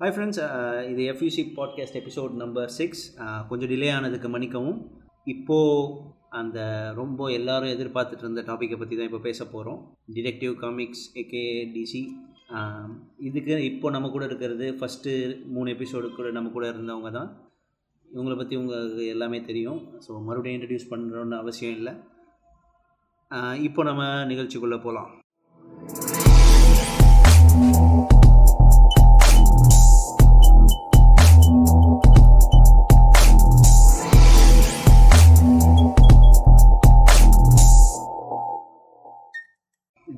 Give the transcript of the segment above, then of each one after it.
Hi friends uh, இது FUC podcast episode number six கொஞ்சம் delay ஆனதுக்கு மன்னிக்கவும். இப்போது அந்த ரொம்ப எல்லாரும் எதிர்பார்த்துட்டு இருந்த டாப்பிக்கை பற்றி தான் இப்போ பேச போகிறோம் டிடெக்டிவ் காமிக்ஸ் ஏகே டிசி இதுக்கு இப்போ நம்ம கூட இருக்கிறது ஃபஸ்ட்டு மூணு எபிசோடு கூட நம்ம கூட இருந்தவங்க தான். இவங்களை பற்றி உங்களுக்கு எல்லாமே தெரியும். ஸோ மறுபடியும் இன்ட்ரடியூஸ் பண்ணுறோன்னு அவசியம் இல்லை. Uh, இப்போ நம்ம நிகழ்ச்சிக்குள்ளே போகலாம்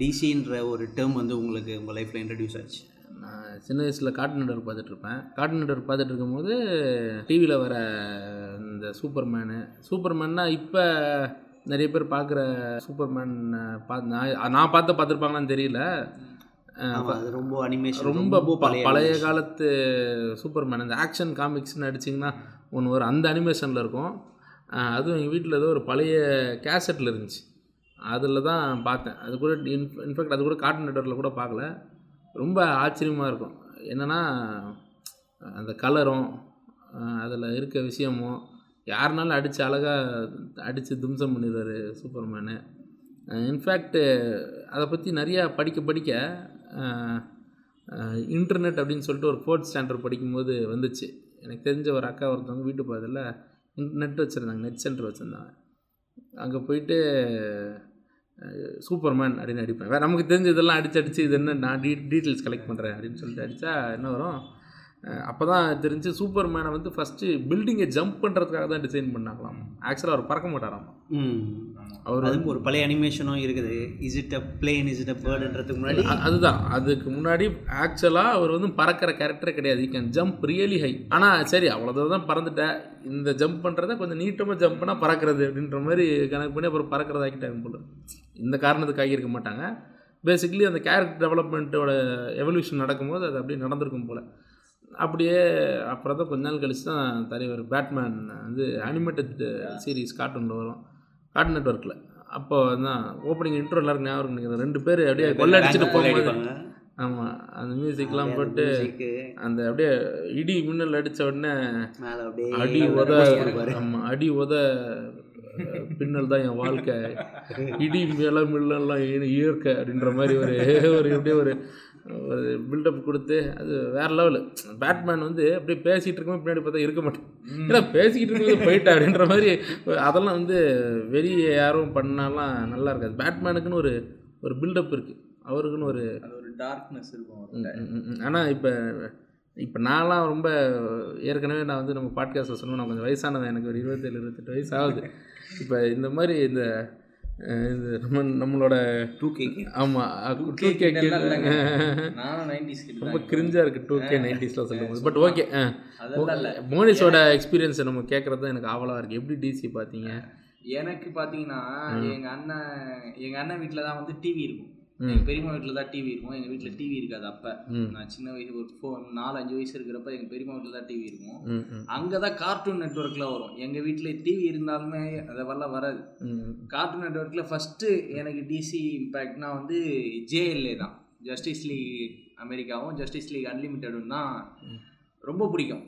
டிசின்ற ஒரு டேர்ம் வந்து உங்களுக்கு உங்கள் லைஃப்பில் இன்ட்ரடியூஸ் ஆச்சு? நான் சின்ன வயசில் கார்ட்டூன் நெட்வொர்க் பார்த்துட்டு இருப்பேன் கார்ட்டூன் நெட்வொர்க் பார்த்துட்டு இருக்கும்போது டிவியில் வர இந்த சூப்பர்மேனு சூப்பர்மேன்னா இப்போ நிறைய பேர் பார்க்குற சூப்பர்மேன் பார்த்து நான் நான் பார்த்த பார்த்துருப்பாங்களான்னு தெரியல. ரொம்ப அனிமேஷன் ரொம்ப பழைய காலத்து சூப்பர்மேன் இந்த ஆக்ஷன் காமிக்ஸ்னு அடிச்சிங்கன்னா ஒன்று வரும். அந்த அனிமேஷனில் இருக்கும். அதுவும் எங்கள் வீட்டில் ஏதோ ஒரு பழைய கேசட்டில் இருந்துச்சு. அதில் தான் பார்த்தேன். அது கூட இன் இன்ஃபேக்ட் அது கூட கார்ட்டூன் நெட்வொர்க்கில் கூட பார்க்கல. ரொம்ப ஆச்சரியமாக இருக்கும். என்னென்னா அந்த கலரும் அதில் இருக்க விஷயமும் யாருனாலும் அடித்து அழகாக அடித்து தும்சம் பண்ணிடுவார் சூப்பர்மேனு. இன்ஃபேக்ட்டு அதை பற்றி நிறையா படிக்க படிக்க இன்டர்நெட் அப்படின்னு சொல்லிட்டு ஒரு ஃபோர்த் ஸ்டாண்டர்ட் படிக்கும்போது வந்துச்சு. எனக்கு தெரிஞ்ச ஒரு அக்கா ஒருத்தவங்க வீட்டு பக்கத்தில் நெட் வச்சுருந்தாங்க நெட் சென்டர் வச்சுருந்தாங்க. அங்கே போயிட்டு சூப்பர்மேன் அப்படின்னு அடிப்பேன் வேறு நமக்கு தெரிஞ்ச இதெல்லாம் அடிச்சு அடிச்சு இது என்ன நான் டீ டீட்டெயில்ஸ் கலெக்ட் பண்ணுறேன் அப்படின்னு சொல்லிட்டு அடித்தா என்ன வரும்? அப்போ தான் தெரிஞ்சு சூப்பர்மேனை வந்து ஃபஸ்ட்டு பில்டிங்கை ஜம்ப் பண்ணுறதுக்காக தான் டிசைன் பண்ணாங்களாம். ஆக்சுவலாக அவர் பறக்க மாட்டாராம். ம். அவர் அது ஒரு பழைய அனிமேஷனும் இருக்குது. Is it a plane is it a பேர்டுன்றதுக்கு முன்னாடி? அதுதான். அதுக்கு முன்னாடி ஆக்சுவலாக அவர் வந்து பறக்கிற கேரக்டரே கிடையாது. கேன் ஜம்ப் ரியலி ஹை ஆனால் சரி அவ்வளோ தான் பறந்துட்டேன் இந்த ஜம்ப் பண்ணுறத கொஞ்சம் நீட்டமாக ஜம்ப் பண்ணால் பறக்கிறது அப்படின்ற மாதிரி கணக்கு பண்ணி அப்புறம் பறக்கிறத ஆக்கிட்டாங்க போல. இந்த காரணத்துக்காக இருக்க மாட்டாங்க. பேசிக்கலி அந்த கேரக்டர் டெவலப்மெண்ட்டோட எவல்யூஷன் நடக்கும்போது அது அப்படியே நடந்திருக்கும் போல். அப்படியே அப்புறம் தான் கொஞ்ச நாள் கழிச்சு தான் தலைவர் பேட்மேன் வந்து அனிமேட்டட் சீரிஸ் கார்ட்டூனில் வரும். கார்ட்டூன் நெட்ஒர்க்கில் அப்போ தான் ஓப்பனிங் இன்ட்ரோ எல்லாருக்கும் ஞாபகம் நினைக்கிறேன். ரெண்டு பேர் அப்படியே கொள்ளடிச்சிட்டு போகும்போது அடிப்பாங்க ஆமாம் அந்த மியூசிக்லாம் போட்டு அந்த அப்படியே இடி மின்னல் அடித்த உடனே அடி உத. ஆமாம் அடி உத பின்னல் தான் என் வாழ்க்கை. இடி மேல மின்னல்லாம் இயற்கை அப்படின்ற மாதிரி ஒரு ஒரு அப்படியே ஒரு ஒரு பில்டப் கொடுத்து அது வேற லெவலு பேட்மேன் வந்து அப்படியே பேசிகிட்டு இருக்கும்போது பின்னாடி பார்த்தா இருக்க மாட்டேன். ஏன்னா பேசிக்கிட்டு இருக்கும்போது போயிட்டா அப்படின்ற மாதிரி அதெல்லாம் வந்து வெளியே யாரும் பண்ணாலாம் நல்லா இருக்காது. பேட்மேனுக்குன்னு ஒரு ஒரு பில்டப் இருக்குது அவருக்குன்னு ஒரு டார்க்னஸ் இருக்கும் ஆனால் இப்போ இப்போ நான்லாம் ரொம்ப ஏற்கனவே நான் வந்து நம்ம பாட்காஸ்ட்டில் சொன்னோம் நான் கொஞ்சம் வயசானவன் எனக்கு ஒரு இருபத்தேழு இருபத்தெட்டு வயசு ஆகுது. இப்போ இந்த மாதிரி இந்த இந்த நம்ம நம்மளோட டூ கேக்கு ஆமாம் டூ கே ரொம்ப கிரிஞ்சாக இருக்குது டூ கே நைன்டிஸில் சொல்லும்போது. பட் ஓகே மோனிஸோட எக்ஸ்பீரியன்ஸை நம்ம கேட்குறது தான் எனக்கு ஆவலாக இருக்குது எப்படி டிசி பார்த்தீங்க எனக்கு பார்த்தீங்கன்னா எங்க அண்ணன் எங்க அண்ணன் வீட்டில் தான் வந்து டிவி இருக்கும். ம். எங்க பெரியம்மா வீட்டில் தான் டிவி இருக்கும். எங்க வீட்டில் டிவி இருக்காது அப்போ. நான் சின்ன வயசு ஒரு ஃபோர் நாலு அஞ்சு வயசு இருக்கிறப்ப எங்க பெரியம்மா வீட்டில் தான் டிவி இருக்கும். அங்கே தான் கார்ட்டூன் நெட்ஒர்க்லாம் வரும். எங்க வீட்டில் டிவி இருந்தாலுமே அதெல்லாம் வராது. கார்ட்டூன் நெட்ஒர்க்கில் ஃபஸ்ட்டு எனக்கு டிசி இம்பேக்ட்னா வந்து ஜேஎல்ஏ தான். ஜஸ்டிஸ் லீக் அமெரிக்காவும் ஜஸ்டிஸ் லீக் அன்லிமிட்டடும் தான் ரொம்ப பிடிக்கும்.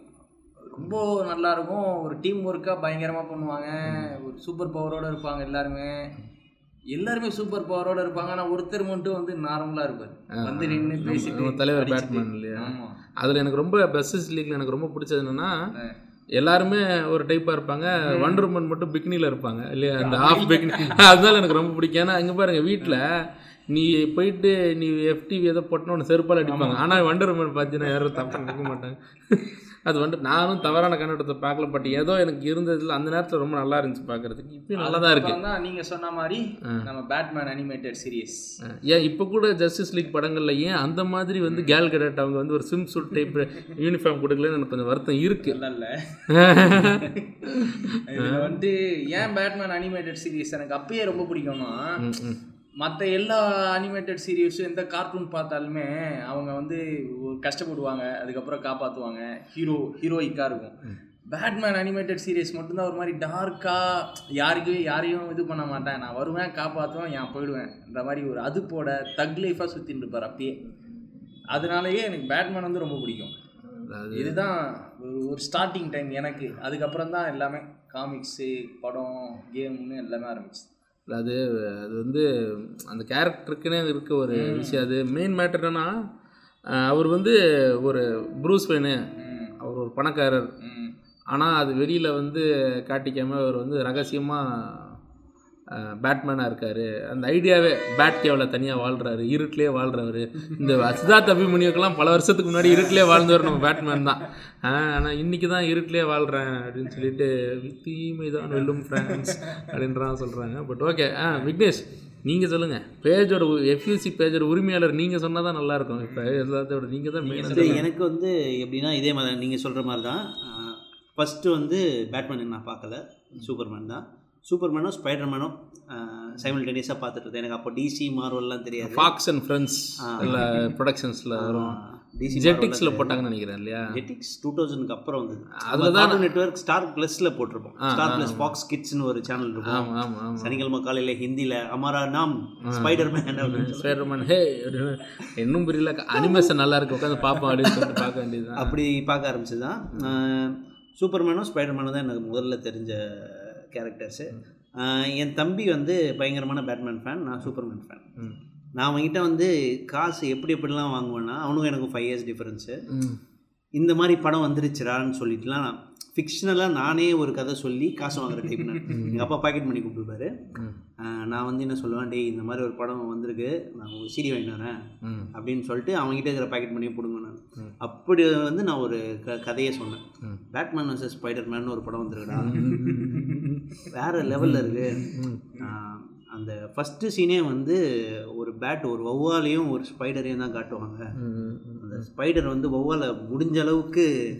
ரொம்ப நல்லா இருக்கும். ஒரு டீம் ஒர்க்காக பயங்கரமாக பண்ணுவாங்க. ஒரு சூப்பர் பவரோடு இருப்பாங்க எல்லாருமே. எல்லாருமே சூப்பர் பவரோட இருப்பாங்க. ஆனால் ஒருத்தர் மட்டும் வந்து நார்மலாக இருப்பார். வந்து நின்று பேசிட்டு தலைவர். பேட்மேன் இல்லையா? அதில் எனக்கு ரொம்ப பெஸ்ட் லீக்ல எனக்கு ரொம்ப பிடிச்சது என்னன்னா எல்லாருமே ஒரு டைப்பாக இருப்பாங்க. வண்டர் உமன் மட்டும் பிக்னியில் இருப்பாங்க. இல்லையா? அந்த ஆஃப் பிக்னி அதனால எனக்கு ரொம்ப பிடிக்கும். ஏன்னா இங்கே பாருங்க வீட்டில் நீ போயிட்டு நீ எஃப்டிவி ஏதோ போட்டோன்னு செருப்பால் அடிப்பாங்க. ஆனால் வண்டர் உமன் பார்த்தீங்கன்னா யாரும் தப்பாக நினைக்க மாட்டாங்க. அது வந்து நானும் தவறான கண்ணோட்டத்தை பார்க்கல பட் ஏதோ எனக்கு இருந்ததில் அந்த நேரத்தில் ரொம்ப நல்லா இருந்துச்சு பார்க்கறதுக்கு. இப்பயும் நல்லா தான் இருக்கு. அப்புறம் தான் நீங்கள் சொன்ன மாதிரி நம்ம பேட்மேன் அனிமேட்டட் சீரியஸ் ஏன் இப்போ கூட ஜஸ்டிஸ் லீக் படங்கள்ல ஏன் அந்த மாதிரி வந்து கேல் கடட் அவங்க வந்து ஒரு ஸ்விம் சூட் டைப் யூனிஃபார்ம் கொடுக்கலன்னு எனக்கு கொஞ்சம் வருத்தம் இருக்கு. இல்ல வந்து ஏன் பேட்மேன் அனிமேட்டட் சீரிஸ் எனக்கு அப்பயே ரொம்ப பிடிக்கும்னா. மற்ற எல்லா அனிமேட்டட் சீரியஸும் எந்த கார்ட்டூன் பார்த்தாலுமே அவங்க வந்து ஒரு கஷ்டப்படுவாங்க அதுக்கப்புறம் காப்பாற்றுவாங்க ஹீரோ ஹீரோயிக்காக இருக்கும். பேட்மேன் அனிமேட்டட் சீரியஸ் மட்டும்தான் ஒரு மாதிரி டார்க்காக யாருக்கு யாரையும் இது பண்ண மாட்டேன். நான் வருவேன் காப்பாற்றுவேன் ஏன் போயிடுவேன் இந்த மாதிரி ஒரு அதுப்போட தக் லைஃபாக சுற்றிட்டு இருப்பார் அப்பயே அதனாலயே எனக்கு பேட்மேன் வந்து ரொம்ப பிடிக்கும். அது இதுதான் ஒரு ஒரு ஸ்டார்டிங் டைம் எனக்கு. அதுக்கப்புறம் தான் எல்லாமே காமிக்ஸு படம் கேம்னு எல்லாமே ஆரம்பிச்சு அது அது வந்து அந்த கேரக்டருக்குன்னே இருக்க ஒரு விஷயம். அது மெயின் மேட்டர் என்னன்னா அவர் வந்து ஒரு ப்ரூஸ் வேனு. ம். அவர் ஒரு பணக்காரர். ஆனால் அது வெளியில் வந்து காட்டிக்காம அவர் வந்து ரகசியமாக பேட்மேனாக இருக்கார். அந்த ஐடியாவே பேட் கேவில் தனியாக வாழ்கிறாரு இருட்டிலே வாழ்கிறவர் இந்த சித்தார்த் அபிமன்யுக்கெல்லாம் பல வருஷத்துக்கு முன்னாடி இருட்டிலே வாழ்ந்தவர் நம்ம பேட்மேன் தான். ஆனால் இன்றைக்கி தான் இருட்டிலே வாழ்கிறேன் அப்படின்னு சொல்லிட்டு தீமை தான் வெல்லும் ஃப்ரான்ஸ் அப்படின்றான் சொல்கிறாங்க பட் ஓகே ஆ விக்னேஷ் நீங்கள் சொல்லுங்கள் பேஜோட எஃப்யூசி பேஜோட உரிமையாளர் நீங்கள் சொன்னால் தான் நல்லாயிருக்கும் இப்போ எல்லாத்தோட நீங்கள் தான் எனக்கு வந்து எப்படின்னா இதே மாதிரி நீங்கள் சொல்கிற மாதிரி தான். ஃபஸ்ட்டு வந்து பேட்மேன் நான் பார்க்கல. சூப்பர்மேன் தான். சூப்பர்மேனும் ஸ்பைடர்மேனும் சைமல்டேனியஸாக பார்த்துட்டு இருந்தேன். எனக்கு அப்போ டிசி மார்வல்லாம் தெரியாது. ஃபாக்ஸ் அண்ட் ஃப்ரெண்ட்ஸ் இல்லை ப்ரொடக்ஷன்ஸில் வரும். டிசி ஜெட்டிக்ஸில் போட்டாங்கன்னு நினைக்கிறேன் இல்லையா? ஜெட்டிக்ஸ் டூ தௌசண்ட்க்கு அப்புறம் வந்தது. அதுல தான் நெட்ஒர்க் ஸ்டார் ப்ளஸில் போட்டிருப்போம். ஸ்டார் ப்ளஸ் ஃபாக்ஸ் கிட்ஸ்னு ஒரு சேனல் இருக்கும். சனிக்கிழமை காலையில் ஹிந்தியில் அமாரா நாம் ஸ்பைடர்மேன் அப்படின்னு ஸ்பைடர்மேன் ஹே இன்னும் புரியல. அனிமேஷன் நல்லா இருக்கு உட்காந்து பார்ப்போம் அப்படின்னு சொல்லிட்டு பார்க்க வேண்டியதுதான். அப்படி பார்க்க ஆரம்பிச்சு தான் சூப்பர்மேனும் ஸ்பைடர்மேனும் தான் எனக்கு முதல்ல தெரிஞ்ச கேரக்டர்ஸு என் தம்பி வந்து பயங்கரமான பேட்மேன் ஃபேன் நான் சூப்பர்மேன் ஃபேன். நான் அவன்கிட்ட வந்து காசு எப்படி எப்படிலாம் வாங்குவேன்னா அவனுக்கும் எனக்கும் ஃபைவ் இயர்ஸ் டிஃப்ரென்ஸு. இந்த மாதிரி படம் வந்துருச்சுடான்னு சொல்லிட்டுலாம் நான் ஃபிக்ஷனலாக நானே ஒரு கதை சொல்லி காசு வாங்குற டைப் நான். எங்கள் அப்பா பாக்கெட் பண்ணி கூப்பிட்டுருப்பாரு நான் வந்து என்ன சொல்லுவேன் டேய் இந்த மாதிரி ஒரு படம் வந்திருக்கு நான் ஒரு சீடி வாங்கிட்டு வரேன். அப்படின்னு சொல்லிட்டு அவங்ககிட்ட இருக்கிற பாக்கெட் பண்ணி பிடுங்க நான். அப்படி வந்து நான் ஒரு க கதையை சொன்னேன். பேட்மேன் வர்சஸ் ஸ்பைடர்மேன் ஒரு படம் வந்திருக்குடா. வேற லெவலில் இருக்கு. ம். ஆஹ் அந்த ஃபஸ்ட்டு சீனே வந்து ஒரு பேட் ஒரு வௌவாலையும் ஒரு ஸ்பைடரையும் தான் காட்டுவாங்க. அந்த ஸ்பைடர் வந்து வௌவாலை முடிஞ்ச அளவுக்கு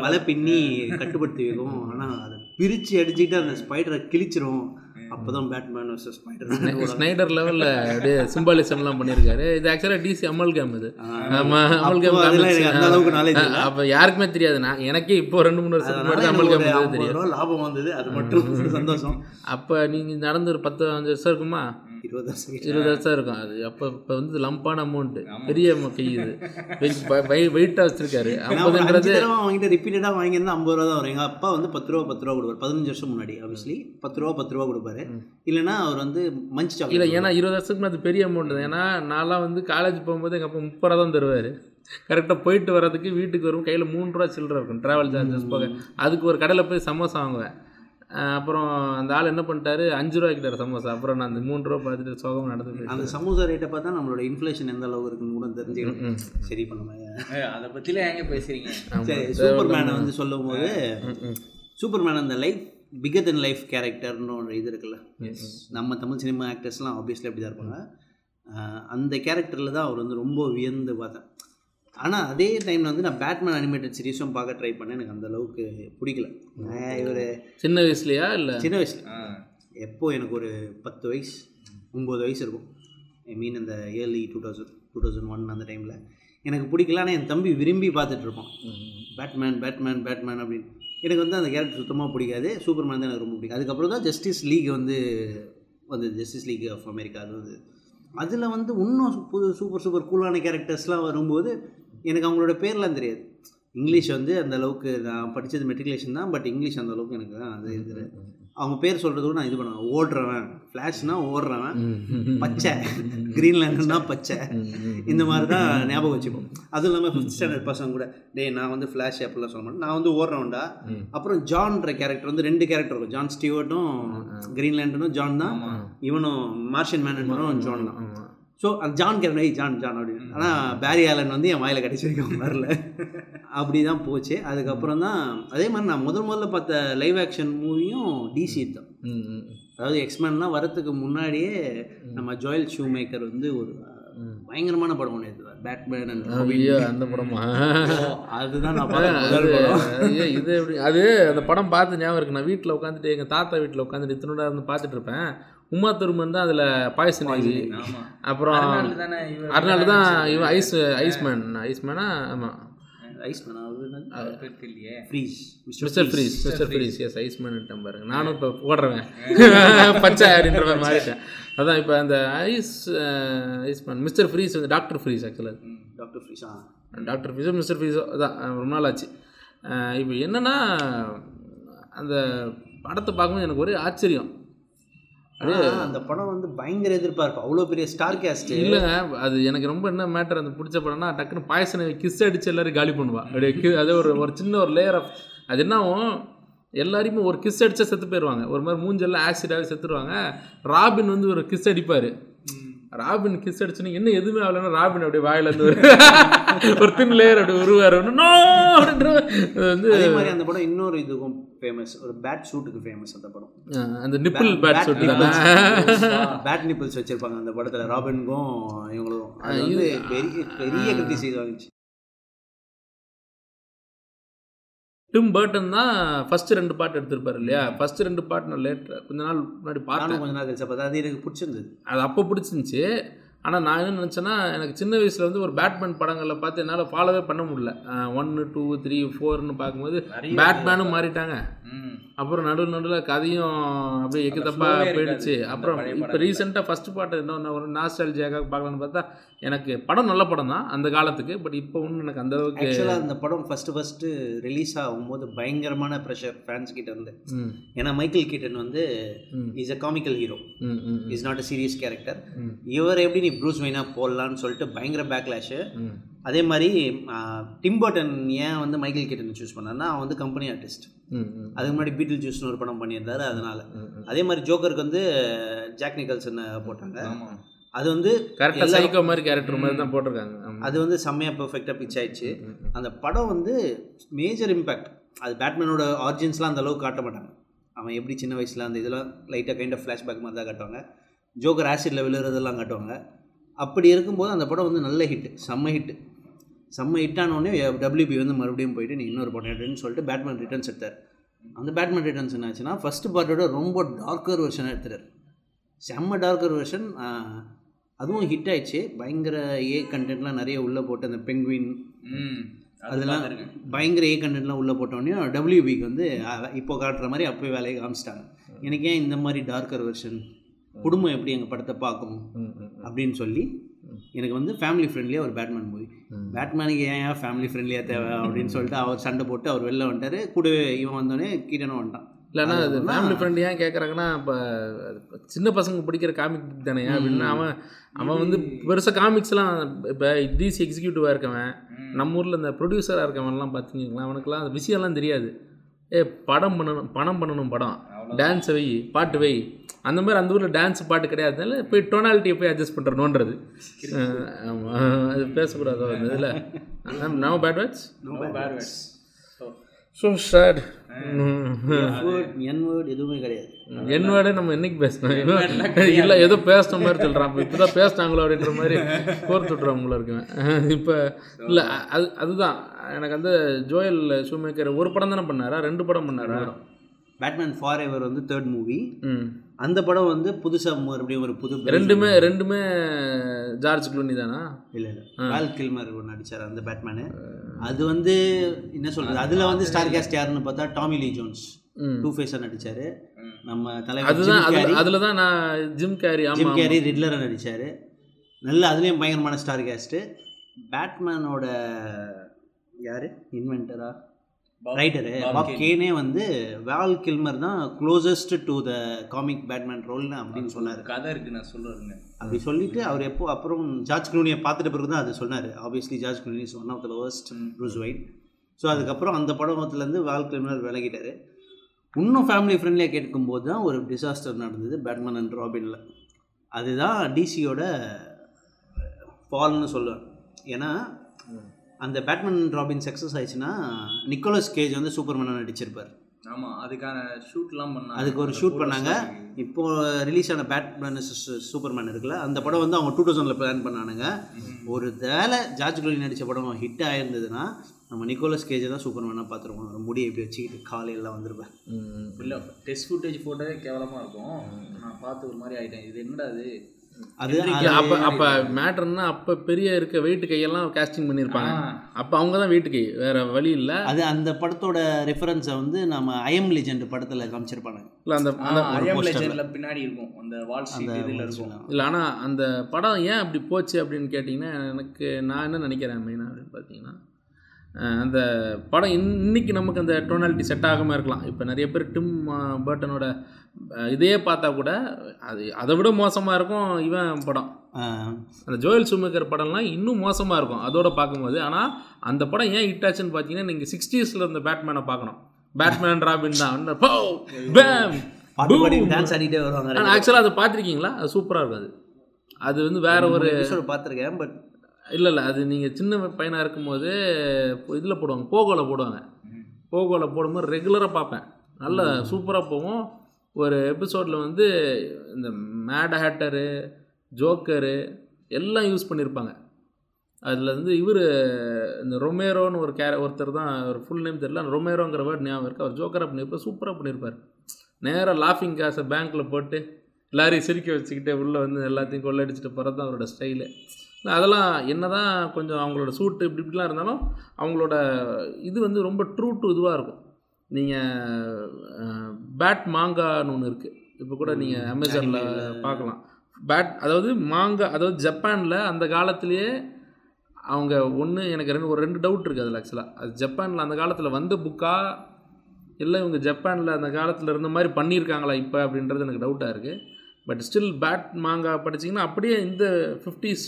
வலை பின்னி கட்டுப்படுத்தி வைக்கும். ஆனால் அதை பிரித்து அடிச்சுக்கிட்டு அந்த ஸ்பைடரை கிழிச்சிரும். அப்போ தான் பேட்மேன் வர்சஸ் ஸ்பைடர் ஸ்னைடர் லெவலில் அப்படியே சிம்பாலிசம்லாம் பண்ணியிருக்காரு இது ஆக்சுவலாக டிசி அமல் கேம் இது. ஆமா அமல் கேம் அளவுக்கு இல்ல. அப்போ யாருக்குமே தெரியாது. நான் எனக்கே இப்போ ரெண்டு மூணு வருஷத்துக்கு முன்னாடி அமல் கேம் தெரியும். 50 ரூபா லாபம் வந்தது. அது மட்டும் சந்தோஷம். அப்போ நீங்கள் நடந்து ஒரு பத்து அஞ்சு வருஷம் இருக்குமா? இருபது வருஷம் இருபது வருஷம் இருக்கும். அது அப்போ இப்போ வந்து லம்பான அமௌண்ட்டு பெரிய கை இது. வெயிட்டாக வச்சிருக்காரு. ஐம்பதுன்றது வாங்கிட்டு ரிப்பீட்டடாக வாங்கியிருந்தா ஐம்பது ரூபா தான் வரும். எங்கள் அப்பா வந்து பத்து ரூபா பத்து ரூபா கொடுப்பாரு. பதினஞ்சு வருஷம் முன்னாடி ஆப்வியஸ்லி பத்து ரூபா பத்து ரூபா கொடுப்பாரு. இல்லைன்னா அவர் வந்து மஞ்ச் இல்லை சாக்லேட் ஏன்னா இருபது வருஷத்துக்கு அது பெரிய அமௌண்ட் தான். ஏன்னா நான்லாம் வந்து காலேஜ் போகும்போது எங்கள் அப்பா முப்பது ரூபா தான் தருவார். கரெக்டாக போயிட்டு வர்றதுக்கு வீட்டுக்கு வரும் கையில் மூணு ரூபா சில்லற இருக்கும். ட்ராவல் சார்ஜஸ் போக. அதுக்கு ஒரு கடையில் போய் சமோசா வாங்குவேன். அப்புறம் அந்த ஆள் என்ன பண்ணிட்டாரு? அஞ்சு ரூபா கிட்டார் சமோசா. அப்புறம் நான் அந்த மூணு ரூபா பார்த்துட்டு சோகமாக நடந்து அந்த சமோசா ரேட்டை பார்த்தா நம்மளோட இன்ஃப்ளேஷன் எந்த அளவுக்கு இருக்குன்னு கூட தெரிஞ்சுக்கலாம் ம். சரி பண்ணுவாங்க அதை பற்றிலாம் எங்க பேசுறீங்க? சரி சூப்பர் மேனை வந்து சொல்லும் போது. சூப்பர் மேன் அந்த லைஃப் பிகர் தென் லைஃப் கேரக்டர்னு ஒரு இது இருக்குல்ல? நம்ம தமிழ் சினிமா ஆக்டர்ஸ்லாம் ஆப்வியஸ்லி அப்படி தான் இருப்பாங்க. அந்த கேரக்டரில் தான் அவர் வந்து ரொம்ப வியந்து பார்த்தேன். ஆனால் அதே டைமில் வந்து நான் பேட்மேன் அனிமேட்டட் சீரிஸும் பார்க்க ட்ரை பண்ணேன். எனக்கு அந்த அளவுக்கு பிடிக்கல. இவர் சின்ன வயசுலையா இல்லை? சின்ன வயசுல. ஆ. எப்போ எனக்கு ஒரு பத்து வயசு ஒம்பது வயசு இருக்கும். ஐ மீன் இந்த early two thousand two thousand one அந்த டைமில் எனக்கு பிடிக்கல ஆனால் என் தம்பி விரும்பி பார்த்துட்டு இருப்பான். பேட்மேன் பேட்மேன் பேட்மேன் அப்படின்னு. எனக்கு வந்து அந்த கேரக்டர் சுத்தமாக பிடிக்காது. சூப்பர்மேன் தான் எனக்கு ரொம்ப பிடிக்கும். அதுக்கப்புறம் தான் ஜஸ்டிஸ் லீக் வந்து வந்து ஜஸ்டிஸ் லீக் ஆஃப் அமெரிக்கா அது வந்து. அதில் வந்து இன்னும் புது சூப்பர் சூப்பர் கூலான கேரக்டர்ஸ்லாம் வரும்போது எனக்கு அவங்களோட பேர்லாம் தெரியாது. இங்கிலீஷ் வந்து அந்த அளவுக்கு நான் படித்தது மெட்ரிகுலேஷன் தான் பட் இங்கிலீஷ் அந்த அளவுக்கு எனக்கு அது இது அவங்க பேர் சொல்கிறது கூட நான் இது பண்ணுவேன். ஓடுறவன். ஃப்ளாஷ்னா ஓடுறவன். பச்சை. கிரீன்லேண்ட்னா பச்சை. இந்த மாதிரி தான் ஞாபகம் வச்சுப்போம். அதுவும் இல்லாமல் ஃபிஃப்த் ஸ்டாண்டர்ட் பசங்க கூட டேய் நான் வந்து ஃப்ளாஷ் அப்படிலாம் சொல்ல மாட்டேன். நான் வந்து ஓடுறவன்டா. அப்புறம் ஜான்ற கேரக்டர் வந்து ரெண்டு கேரக்டர் இருக்கும். ஜான் ஸ்டீவர்ட்டும் கிரீன்லேண்டனும் ஜான் தான். இவனும் மார்ஷியன் மேனரும் ஜான் தான். ஸோ அந்த ஜான் கேரக்டர் ஏய் ஜான் ஜான் அப்படின்னு ஆனால் பேரி ஆலன் வந்து என் வாயில் கடைசி வரைக்கும் வரல. அப்படி தான் போச்சு. அதுக்கப்புறம் தான் அதே மாதிரி நான் முதல் முதல்ல பார்த்த லைவ் ஆக்ஷன் மூவியும் டிசி தான். அதாவது எக்ஸ்மேன்லாம் வரத்துக்கு முன்னாடியே நம்ம ஜோயல் ஷூ மேக்கர் வந்து ஒரு பயங்கரமான படம் ஒன்று பேட்மேன் ஐயோ அந்த படமா? அதுதான் நான் அது இது எப்படி? அது அந்த படம் பார்த்து ஞாபகம் இருக்கு. நான் வீட்டில் உட்காந்துட்டு எங்கள் தாத்தா வீட்டில் உட்காந்துட்டு இத்தனோட இருந்து பார்த்துட்டு இருப்பேன். உமா திருமன் தான் அதில் பாய்சன் ஆகி அப்புறம் அதனால தான் இவன் ஐஸ் ஐஸ்மேன் ஐஸ்மேனா ஆமாம் ஐஸ்மேன் அவர் பேர் தெரியலையே. Freeze Mister Freeze Mister Freeze yes Iceman பாருங்க. நானும் இப்போ ஓடுறவன். பச்சை அப்படின்ற மாதிரி மாறிட்டேன். அதான் இப்போ அந்த ஐஸ் ஐஸ்மேன் மிஸ்டர் ஃப்ரீஸ் வந்து டாக்டர் ஃப்ரீஸ் ஆக்சுவலாக டாக்டர் ஃப்ரீஸ் டாக்டர் ஃபிசோ மிஸ்டர் ஃபிசோ அதான் ரொம்ப நாள் ஆச்சு. இப்போ என்னென்னா அந்த படத்தை பார்க்கும்போது எனக்கு ஒரே ஆச்சரியம். அந்த படம் வந்து பயங்கர எதிர்பார்ப்பு அவ்வளோ பெரிய ஸ்டார் கேஸ்ட் இல்லைங்க அது எனக்கு ரொம்ப என்ன மேட்டர் அந்த பிடிச்ச படம்னா டக்குன்னு பாயசனை கிஸ் அடிச்சு எல்லாரும் காலி பண்ணுவா. அப்படியே அது ஒரு ஒரு சின்ன ஒரு லேயர் ஆஃப் அது என்னாகும் எல்லாரையுமே ஒரு கிஸ் அடிச்சா செத்து போயிடுவாங்க ஒரு மாதிரி மூஞ்செல்லாம் ஆசிடாகி செத்துருவாங்க. ராபின் வந்து ஒரு கிஸ் அடிப்பார். ராபின் கிஸ் அடிச்சுன்னு என்ன எதுவுமே ஆகலைன்னா ராபின் அப்படியே வாயில இருந்து ஒரு ஒரு தின் லேயர் அப்படி உருவாரு. வந்து அதே மாதிரி அந்த படம் இன்னொரு இதுக்கும் ஃபேமஸ் ஒரு பேட் ஷூட்டுக்கு ஃபேமஸ் அந்த படம். அந்த நிப்பிள் பேட் சொல்லிட்டு பேட் நிப்பிள்ஸ் வச்சிருப்பாங்க அந்த படத்துல ராபின்கும் இவங்களும். அது வந்து பெரிய பெரிய கிரிட்டிசைஸ் ஆகிடுச்சு டிம் பர்டன் தான் ஃபர்ஸ்ட் ரெண்டு பாட்டு எடுத்திருப்பாரு இல்லையா? ஃபர்ஸ்ட் ரெண்டு பாட்டு நான் லேட் கொஞ்ச நாள் முன்னாடி பார்த்தேன். கொஞ்ச நாள் கழிச்சு பார்த்தா அது எனக்கு பிடிச்சிருந்தது. அது அப்போ பிடிச்சிருந்துச்சி. ஆனால் நான் என்ன நினச்சேன்னா எனக்கு சின்ன வயசில் வந்து ஒரு பேட்மேன் படங்களில் பார்த்து என்னால் ஃபாலோவே பண்ண முடியல. ஒன்று டூ த்ரீ ஃபோர்னு பார்க்கும்போது பேட்மேனும் மாறிட்டாங்க. ம். அப்புறம் நடுவு நடுவில் கதையும் அப்படியே எக்கு தப்பா flow-வே இருக்காது. போயிடுச்சு. அப்புறம் இப்போ. ரீசெண்டாக ஃபஸ்ட்டு பாட்டு என்ன ஒரு நாஸ்டாலஜியாக பார்க்கலான்னு பார்த்தா எனக்கு படம் நல்ல படம் தான் அந்த காலத்துக்கு பட் இப்போ ஒன்றும் எனக்கு அந்த அளவுக்கு அந்த படம் ஃபஸ்ட்டு ஃபஸ்ட்டு ரிலீஸ் ஆகும்போது பயங்கரமான ப்ரெஷர் ஃபேன்ஸ் கிட்ட இருந்து. ம். ஏன்னா மைக்கேல் கீட்டன் வந்து is a comical hero is not a serious character இவர் எப்படி நீ ப்ரூஸ் வெயினா போடலான்னு சொல்லிட்டு பயங்கர பேக்லாஷு அதே மாதிரி டிம் பர்டன் ஏன் வந்து மைக்கேல் கீட்டன் சூஸ் பண்ணார்னா அவன் வந்து கம்பெனி ஆர்டிஸ்ட் அதுக்கு முன்னாடி பீட்டில் ஜூஸ்னு ஒரு படம் பண்ணியிருந்தாரு அதனால. அதே மாதிரி ஜோக்கருக்கு வந்து ஜாக் நிக்கல்சன் போட்டாங்க. அது வந்து கரெக்டாக சைக்கோ மாதிரி கேரக்டர் மாதிரி தான் போட்டிருக்காங்க. அது வந்து செம்மையாக பெர்ஃபெக்டாக பிச் ஆயிடுச்சு. அந்த படம் வந்து மேஜர் இம்பேக்ட் அது பேட்மேனோட ஆரிஜின்ஸ்லாம் அந்த அளவுக்கு காட்ட மாட்டாங்க. அவன் எப்படி சின்ன வயசில் அந்த இதெல்லாம் லைட்டாக கைண்ட் ஆஃப் ஃப்ளாஷ்பேக் மாதிரி தான் காட்டுவாங்க. ஜோக்கர் ஆசிடில் விழுறதெல்லாம் காட்டுவாங்க. அப்படி இருக்கும்போது அந்த படம் வந்து நல்ல ஹிட் செம்ம ஹிட் செம்ம ஹிட் ஆனோடனே டபிள்யூபி வந்து மறுபடியும் போயிட்டு நீ இன்னொரு படம் எடுன்னு சொல்லிட்டு பேட்மேன் ரிட்டர்ன்ஸ் எடுத்தார். அந்த பேட்மேன் ரிட்டர்ன்ஸ் என்னாச்சுன்னா ஃபஸ்ட்டு பார்ட்டோட ரொம்ப டார்க்கர் வெர்ஷனாக எடுத்துறாரு செம்ம டார்க்கர் வெர்ஷன் அதுவும் ஹிட் ஆயிடுச்சு. பயங்கர ஏ கண்டென்ட்லாம் நிறைய உள்ளே போட்டு அந்த பெங்குவின் அதெல்லாம் பயங்கர ஏ கண்டென்ட்லாம் உள்ளே போட்டோடனே டபிள்யூபிக்கு வந்து இப்போ காட்டுற மாதிரி அப்போயே வேலையை காமிச்சிட்டாங்க. எனக்கு ஏன் இந்த மாதிரி டார்க்கர் வெர்ஷன் குடும்பம் எப்படி எங்கள் படத்தை பார்க்கும் அப்படின்னு சொல்லி எனக்கு வந்து ஃபேமிலி ஃப்ரெண்ட்லியாக ஒரு பேட்மேன் மூவி. பேட்மேனுக்கு ஏன் ஏன் ஃபேமிலி ஃப்ரெண்ட்லியாக தேவை அப்படின்னு சொல்லிட்டு அவர் சண்டை போட்டு அவர் வெளில வந்துட்டாரு. கூடவே இவன் வந்தோடனே கீட்டனும் வந்துட்டான். இல்லைன்னா அது ஃபேமிலி ஃப்ரெண்ட் ஏன் கேட்குறாங்கன்னா இப்போ சின்ன பசங்க பிடிக்கிற காமிக் தானே. அப்படின்னு அவன் அவன் வந்து பெருசாக காமிக்ஸ்லாம் இப்போ டிசி எக்ஸிக்யூட்டிவாக இருக்கவன் நம்ம ஊரில் இந்த ப்ரொடியூசராக இருக்கவன்லாம் பார்த்தீங்களா அவனுக்குலாம் அந்த விஷயம்லாம் தெரியாது. ஏ படம் பண்ணணும் பணம் பண்ணணும் படம். டான்ஸை வை பாட்டு வை. அந்த மாதிரி அந்த ஊரில் டான்ஸ் பாட்டு கிடையாதுனால போய் டொனாலிட்டியை போய் அட்ஜஸ்ட் பண்ணுறணுன்றது ஆமாம் அது பேசக்கூடாதோ அந்த இதில். No bad words so shit word N word எதுவுமே கிடையாது. என்னோட நம்ம என்னைக்கு பேசணும்? இல்லை ஏதோ பேசின மாதிரி சொல்கிறான் இப்போ இப்போ தான் பேசினாங்களோ அப்படின்ற மாதிரி கோர்த்து விட்றவங்கள இருக்கேன் இப்போ இல்லை அது அதுதான். எனக்கு வந்து ஜோயல் ஷூமேக்கர் ஒரு படம் தானே பண்ணாரா? ரெண்டு படம் பண்ணாரா? பேட்மேன் ஃபார் எவர் வந்து தேர்ட் மூவி ம். அந்த படம் வந்து புதுசாக மறுபடியும் ஒரு புது ரெண்டுமே ரெண்டுமே ஜார்ஜ் க்ளூனி தானா? இல்லை இல்லை. வால் கில்மர் ஒன்று நடிச்சார் அந்த பேட்மேனு அது வந்து என்ன சொல்கிறது அதில் வந்து ஸ்டார் கேஸ்ட் யாருன்னு பார்த்தா டாமி லீ ஜோன்ஸ் டூ ஃபேஸாக நடிச்சார். ம். நம்ம தலைவர் அதுதான் ஜிம் கேரி அதில் தான் நான் ஜிம் கேரி ஜிம் கேரி ரிட்லரை நடிச்சார். நல்ல அதுலேயும் பயங்கரமான ஸ்டார் கேஸ்ட்டு பேட்மேனோட யார்? இன்வென்டரா ரைட்டரு பாப். கேனே வந்து வால் கில்மர் தான் closest to the comic Batman ரோல்னு அப்படின்னு சொன்னார். கதை இருக்கு நான் சொல்றேங்க அப்படி சொல்லிட்டு அவர் எப்போ அப்புறம் ஜார்ஜ் க்ளூனியை பார்த்துட்ட பிறகு தான் அது சொன்னார். Obviously George Clooney is one of the worst Bruce white so அதுக்கப்புறம் அந்த படத்துலேருந்து வால் கிளிமினல் விலகிட்டாரு. இன்னும் ஃபேமிலி ஃப்ரெண்ட்லியாக கேட்கும்போது தான் ஒரு டிசாஸ்டர் நடந்தது பேட்மேன் அண்ட் ராபினில் அதுதான் டிசியோட ஃபால்னு சொல்லுவேன் ஏன்னா அந்த பேட்மேன் ராபின் சக்ஸஸ் ஆயிடுச்சுன்னா நிக்கோலஸ் கேஜ் வந்து சூப்பர்மேனாக நடிச்சிருப்பார். ஆமா அதுக்கான ஷூட்லாம் பண்ணாங்க. அதுக்கு ஒரு ஷூட் பண்ணாங்க. எல்லாம் இருக்கு. இப்போ ரிலீஸ் ஆன பேட்மேன் சூப்பர்மேன் இருக்குல்ல அந்த படம் வந்து அவங்க டூ தௌசண்டில் பிளான் பண்ணானுங்க. ஒரு வேலை ஜார்ஜ் க்ளூனி நடித்த படம் ஹிட் ஆயிருந்ததுன்னா நம்ம நிக்கோலஸ் கேஜை தான் சூப்பர்மேனாக பார்த்துருவோம் ஒரு முடியை இப்படி வச்சுக்கிட்டு காலையெல்லாம் வந்திருப்பேன் இல்ல டெஸ்ட் ஃபுட்டேஜ் போட்டதே கேவலமா இருக்கும். நான் பார்த்து ஒரு மாதிரி ஆயிட்டேன். இது என்னடா அது அது அப்போ அப்போ மேட்ருன்னா அப்போ பெரிய இருக்க வெயிட் கையெல்லாம் கேஸ்டிங் பண்ணியிருப்பாங்க. ஆ. அப்போ அவங்க தான் வெயிட் கை வேற வழி இல்லை. அது அந்த படத்தோட ரெஃபரன்ஸை வந்து நம்ம ஐஎம் லெஜெண்ட் படத்தில் காமிச்சிருப்பாங்க. இல்லை அந்த ஐஎம். லெஜெண்ட்ல பின்னாடி இருக்கும். அந்த வால் அந்த இதில் இருக்கும். இல்லை ஆனால் அந்த படம் ஏன் அப்படி போச்சு அப்படின்னு கேட்டிங்கன்னா எனக்கு நான் என்ன நினைக்கிறேன் மெயினாக அப்படின்னு பார்த்தீங்கன்னா அந்த படம் இன் இன்னைக்கு நமக்கு அந்த டோனாலிட்டி செட் ஆகாமல் இருக்கலாம். இப்போ நிறைய பேர் டிம் பர்ட்டனோட அஹ் இதே பார்த்தா கூட அது அதை விட மோசமாக இருக்கும் இவன் படம். அந்த ஜோயல் சுமேக்கர் படம்லாம் இன்னும் மோசமாக இருக்கும் அதோட பார்க்கும்போது. ஆனால் அந்த படம் ஏன் ஹிட் ஆச்சுன்னு பார்த்தீங்கன்னா நீங்கள் சிக்ஸ்டீஸில் இருந்த பேட்மேனை பார்க்கணும். பேட்மேன் ராபின் தான். அந்த போ, bam, பாட்டு boom. பாடி டான்ஸ் ஆடிட்டே வருவாங்க ஆனால் ஆக்சுவலாக அதை பார்த்துருக்கீங்களா? அது சூப்பராக இருக்கும் அது அது வந்து வேற ஒரு பார்த்துருக்கேன் பட் இல்லை இல்லை அது நீங்கள் சின்ன பையனாக இருக்கும்போது இதில் போடுவாங்க போகோவில் போடுவாங்க. போகோவில் போடும்போது ரெகுலராக பார்ப்பேன். நல்ல சூப்பராக போகும். ஒரு எபிசோடில் வந்து இந்த மேட் ஹேட்டரு ஜோக்கரு எல்லாம் யூஸ் பண்ணியிருப்பாங்க அதில் வந்து இவர் இந்த ரொமேரோன்னு ஒரு கேர ஒருத்தர் தான் ஒரு ஃபுல் நேம் தெரியல ரொமேரோங்கிற வேர்ட் ஞாபகம் இருக்கு. அவர் ஜோக்கராக பண்ணியிருப்பார் சூப்பராக பண்ணியிருப்பார் நேராக லாஃபிங் கேஸை பேங்க்கில் போட்டு எல்லாரையும் சிரிக்க வச்சுக்கிட்டு உள்ளே வந்து எல்லாத்தையும் கொள்ளடிச்சிட்டு போகிறது தான் அவரோட ஸ்டைலு அதெல்லாம் என்ன தான் கொஞ்சம் அவங்களோட சூட்டு இப்படி இப்படிலாம் இருந்தாலும் அவங்களோட இது வந்து ரொம்ப ட்ரூ டு இதுவாக இருக்கும். நீங்கள் பேட் மாங்கான்னு ஒன்று இருக்குது இப்போ கூட நீங்கள் அமேசானில் பார்க்கலாம். பேட் அதாவது மாங்கா அதாவது ஜப்பானில் அந்த காலத்திலேயே அவங்க ஒன்று எனக்கு ரெண்டு ஒரு ரெண்டு டவுட் இருக்குது அதில் ஆக்சுவலாக அது ஜப்பானில் அந்த காலத்தில் வந்த புக்கா இல்லை இவங்க ஜப்பானில் அந்த காலத்தில் இருந்த மாதிரி பண்ணியிருக்காங்களா இப்போ அப்படின்றது எனக்கு டவுட்டாக இருக்குது பட் ஸ்டில் பேட் மாங்கா படிச்சிங்கன்னா அப்படியே இந்த ஃபிஃப்டிஸ்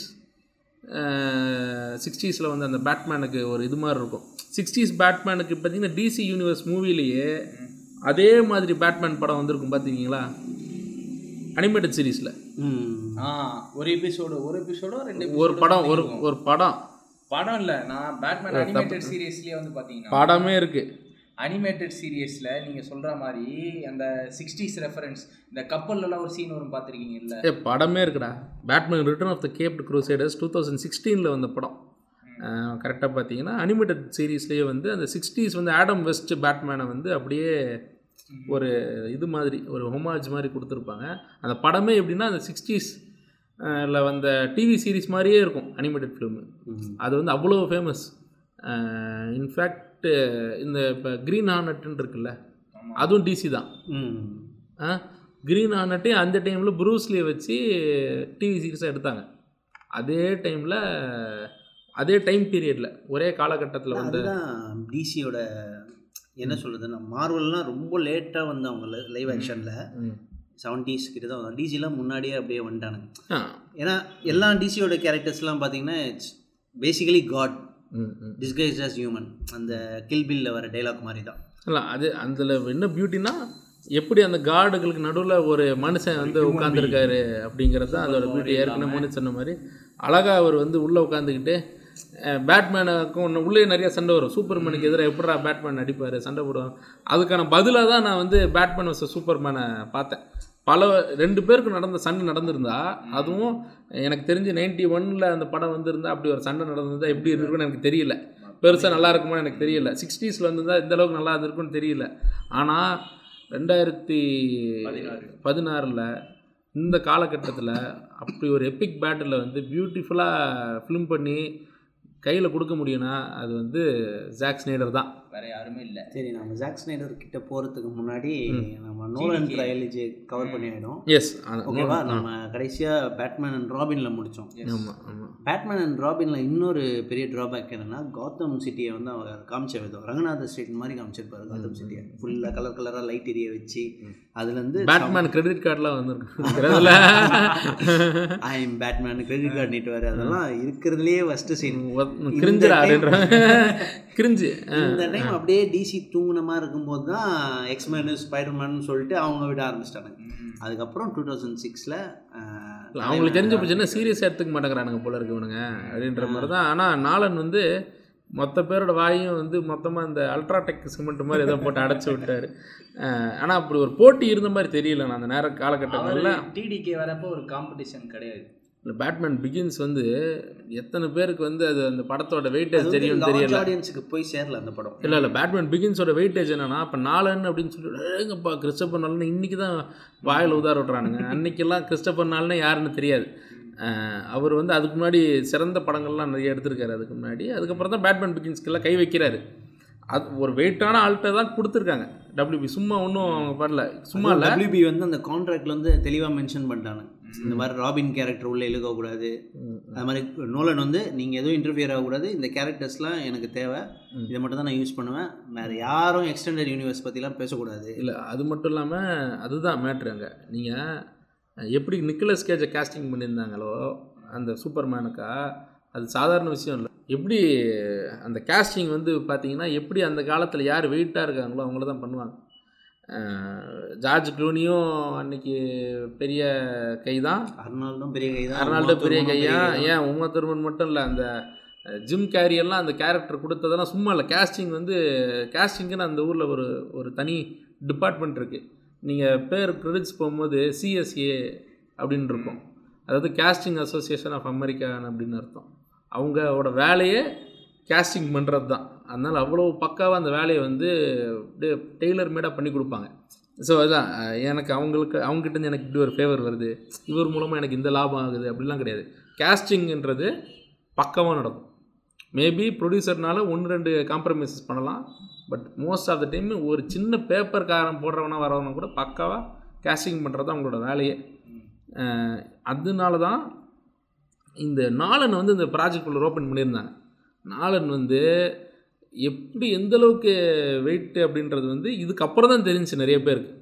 சிக்ஸ்டீஸில் வந்து அந்த பேட்மேனுக்கு ஒரு இது மாதிரி இருக்கும். சிக்ஸ்டீஸ் பேட்மேனுக்கு பார்த்தீங்கன்னா டிசி யூனிவர்ஸ் மூவிலேயே அதே மாதிரி பேட்மேன் படம் வந்திருக்கும் பார்த்துருக்கீங்களா அனிமேட்டட் சீரீஸில் ம். ஆ ஒரு எபிசோடு ஒரு எபிசோடோ ரெண்டு ஒரு படம் ஒரு. ஒரு படம். படம் இல்ல நான் பேட்மேன் அனிமேட்டட் சீரியஸ்லயே வந்து பாத்தீங்கன்னா. படமே இருக்குது அனிமேட்டட் சீரியஸ்ல நீங்க சொல்ற மாதிரி அந்த சிக்ஸ்டீஸ் ரெஃபரன்ஸ் இந்த கப்பல்ல எல்லாம் ஒரு சீன் வரும் பாத்திருக்கீங்கல்ல ஏ படமே இருக்குடா. Batman return of the caped crusaders two thousand சிக்ஸ்டீனில் வந்த படம். கரெக்டாக பார்த்தீங்கன்னா அனிமேட்டட் சீரீஸ்லேயே வந்து அந்த சிக்ஸ்டீஸ் வந்து ஆடம் வெஸ்ட் பேட்மேனை வந்து அப்படியே ஒரு இது மாதிரி ஒரு ஹோமாஜ் மாதிரி கொடுத்துருப்பாங்க. அந்த படமே எப்படின்னா அந்த சிக்ஸ்டீஸ் ல வந்த டிவி சீரிஸ் மாதிரியே இருக்கும் அனிமேட்டட் ஃபிலிமு. அது வந்து அவ்வளோ ஃபேமஸ் இன்ஃபேக்ட் இந்த இப்போ க்ரீன் ஹார்னட்னு இருக்குல்ல. அதுவும் டிசி தான். ம் க்ரீன் ஆனட்டே அந்த டைமில் ப்ரூஸ்லியை வச்சு டிவி சீரிஸாக எடுத்தாங்க. அதே டைமில் அதே டைம் பீரியடில் ஒரே காலகட்டத்தில் வந்து டிசியோட என்ன சொல்கிறதுன்னா மார்வல்லாம் ரொம்ப லேட்டாக வந்து அவங்க லைவ் ஆக்ஷனில் ம். செவன்ட்டீஸ் கிட்ட தான் வந்தாங்க டிசிலாம் முன்னாடியே அப்படியே வந்துட்டானுங்க. ஆ. ஏன்னா எல்லா டிசியோட கேரக்டர்ஸ்லாம் பார்த்தீங்கன்னா it's basically god disguise as human அந்த கில் பில்ல வர டைலாக் மாதிரி தான் இல்லை அது அதில் என்ன பியூட்டினா எப்படி அந்த கார்டுகளுக்கு நடுவில் ஒரு மனுஷன் வந்து உட்காந்துருக்காரு அப்படிங்கிறது தான் அதோட பியூட்டி ஏற்கனவே மனு சொன்ன மாதிரி அழகாக அவர் வந்து உள்ளே உட்காந்துக்கிட்டு பேட்மேனுக்கும் இன்னும் உள்ளே நிறைய சண்டை வரும். சூப்பர்மேனுக்கு எதிராக எப்படா பேட்மேன் அடிப்பார் சண்டை போடுவாங்க. அதுக்கான பதிலாக தான் நான் வந்து பேட்மேன் வர்சஸ் சூப்பர்மேனை பார்த்தேன். பல ரெண்டு பேருக்கு நடந்த சண்டை நடந்திருந்தா அதுவும் எனக்கு தெரிஞ்சு நைன்டி ஒனில் அந்த படம் வந்திருந்தா அப்படி ஒரு சண்டை நடந்திருந்தா எப்படி இருந்திருக்குன்னு எனக்கு தெரியல. பெருசாக நல்லா இருக்குமா எனக்கு தெரியல. சிக்ஸ்டீஸில் வந்திருந்தா இந்த அளவுக்கு நல்லா இருந்திருக்குன்னு தெரியல. ஆனால் ரெண்டாயிரத்தி பதினாறில் இந்த காலகட்டத்தில் அப்படி ஒரு எபிக் பேட்டில் வந்து பியூட்டிஃபுல்லாக ஃபிலிம் பண்ணி கையில் கொடுக்க முடியும்னா அது வந்து ஜாக் ஸ்னைடர் தான். வேற யாருமே இல்ல. சரி நம்ம ஜாக் ஸ்னைடர் கிட்ட போகிறதுக்கு முன்னாடி நம்ம நோலன் ட்ரையலஜி கவர் பண்ணிவிடும் எஸ் ஓகேவா? நம்ம கடைசியாக பேட்மேன் அண்ட் ராபினில் முடித்தோம் பேட்மேன் அண்ட் ராபினில் இன்னொரு பெரிய ட்ராபேக் என்னன்னா காத்தம் சிட்டியை வந்து அவங்க காமிச்ச விதம். ரங்கநாத ஸ்ட்ரீட் மாதிரி காமிச்சிருப்பாரு காத்தம் சிட்டியை ஃபுல்லாக கலர் கலராக லைட் எரிய வச்சு அதுலேருந்து பேட்மேன் கிரெடிட் கார்டெலாம் வந்துருக்குறதுல I am Batman credit card நீட்டுவார் அதெல்லாம் இருக்கிறதுலேயே ஃபஸ்ட்டு சீன் கிரிஞ்சுடா அப்படின்ற. கிரிஞ்சு. இந்த டைம் அப்படியே டிசி தூங்குன மாதிரி இருக்கும்போது தான் எக்ஸ்மேனு ஸ்பைடர்மேன் சொல்லிட்டு அவங்க விட ஆரம்பிச்சிட்டாங்க அதுக்கப்புறம் டூ தௌசண்ட் சிக்ஸில் அவங்களுக்கு தெரிஞ்ச போச்சுன்னா சீரியஸாக எடுத்துக்க மாட்டேங்கிறானுங்க போல இருக்கு இவனுங்க அப்படின்ற மாதிரி தான். ஆனால் நாளன் வந்து மொத்த பேரோட வாயும் வந்து மொத்தமாக இந்த அல்ட்ராடெக் சிமெண்ட் மாதிரி ஏதோ போட்டு அடைச்சி விட்டாரு. ஆனால் அப்படி ஒரு போட்டி இருந்த மாதிரி தெரியல நான் அந்த நேர காலகட்டங்களில். டிடிகே வரப்போ ஒரு காம்படிஷன் கிடையாது. இந்த பேட்மேன் பிகின்ஸ் வந்து எத்தனை பேருக்கு வந்து அது அந்த படத்தோட வெயிட்டேஜ் தெரியும்னு தெரியல. ஆடியன்ஸுக்கு போய் சேரல அந்த படம். இல்லை இல்லை பேட்மேன் பிகின்ஸோட வெயிட்டேஜ் என்னன்னா இப்போ நாலன் அப்படின்னு சொல்லிட்டு ஏங்கப்பா கிறிஸ்டபர் நாலன் இன்னைக்கு தான் வாயில் உதார விட்றானுங்க அன்னைக்கெல்லாம் கிறிஸ்டபர் நாலனே யாருன்னு தெரியாது. அவர் வந்து அதுக்கு முன்னாடி சிறந்த படங்கள்லாம் நிறைய எடுத்திருக்காரு அதுக்கு முன்னாடி. அதுக்கப்புறம் தான் பேட்மேன் பிகின்ஸ்க்கெல்லாம் கை வைக்கிறாரு. அது ஒரு வெயிட்டான ஆள்கிட்ட தான் கொடுத்துருக்காங்க. டபிள்யூபி சும்மா ஒன்றும் அவங்க பண்ணல சும்மா இல்லை. டபிள்யூபி வந்து அந்த கான்ட்ராக்ட்ல வந்து தெளிவாக மென்ஷன் பண்ணிட்டாங்க இந்த மாதிரி ராபின் கேரக்டர் உள்ள இழுக்கக்கூடாது. அது மாதிரி நோலன் வந்து நீங்கள் எதுவும் இன்டர்ஃபியர் ஆகக்கூடாது. இந்த கேரக்டர்ஸ்லாம் எனக்கு தேவை. இதை மட்டும் தான் நான் யூஸ் பண்ணுவேன். வேறு யாரும் எக்ஸ்டெண்டட் யூனிவர்ஸ் பற்றிலாம் பேசக்கூடாது. இல்லை அது மட்டும் இல்லாமல் அதுதான் மேட்ரு அங்கே. நீங்கள் எப்படி நிக்கலஸ் கேஜை கேஸ்டிங் பண்ணியிருந்தாங்களோ அந்த சூப்பர்மேனுக்கா அது சாதாரண விஷயம் இல்லை. எப்படி அந்த கேஸ்டிங் வந்து பார்த்தீங்கன்னா எப்படி அந்த காலத்தில் யார் வெயிட்டாக இருக்காங்களோ அவங்கள தான் பண்ணுவாங்க. ஜார்ஜ் க்ளூனியும் அன்னைக்கு பெரிய கை தான் அர்னால்டும் பெரிய கை தான் அர்னால்டோ பெரிய கையா? ஏன் உமா துருமன் மட்டும் இல்லை அந்த ஜிம் கேரி எல்லாம் அந்த கேரக்டர் கொடுத்ததெல்லாம் சும்மா இல்லை. கேஸ்டிங் வந்து கேஸ்டிங்குன்னு அந்த ஊரில் ஒரு ஒரு தனி டிபார்ட்மெண்ட் இருக்குது நீங்கள் பேர் கிரெடிட்ஸ் போகும்போது சிஎஸ்ஏ அப்படின்னு இருக்கும். அதாவது கேஸ்டிங் அசோசியேஷன் ஆஃப் அமெரிக்கான் அப்படின்னு அர்த்தம். அவங்களோட வேலையே கேஸ்டிங் பண்ணுறது தான் அதனால் அவ்வளோ பக்காவாக அந்த வேலையை வந்து அப்படியே டெய்லர் மேடாக பண்ணி கொடுப்பாங்க. ஸோ அதான் எனக்கு அவங்களுக்கு அவங்ககிட்ட எனக்கு இப்படி ஒரு ஃபேவர் வருது. இவர் மூலமாக எனக்கு இந்த லாபம் ஆகுது. அப்படிலாம் கிடையாது. கேஸ்டிங்ன்றது பக்காவாக நடக்கும். மேபி ப்ரொடியூசர்னால ஒன்று ரெண்டு காம்ப்ரமைசஸ் பண்ணலாம். But most of the time ஒரு சின்ன பேப்பர் காரம் போடுறவனா வரவனா கூட பக்காவாக கேஸ்டிங் பண்ணுறது அவங்களோட வேலையே. அதனால தான் இந்த நாலன் வந்து இந்த ப்ராஜெக்ட் உள்ள ஓப்பன் பண்ணியிருந்தாங்க. நாலன் வந்து எப்படி எந்த அளவுக்கு வெயிட் அப்படின்றது வந்து இதுக்கப்புறம் தான் தெரிஞ்சுச்சு நிறைய பேருக்கு.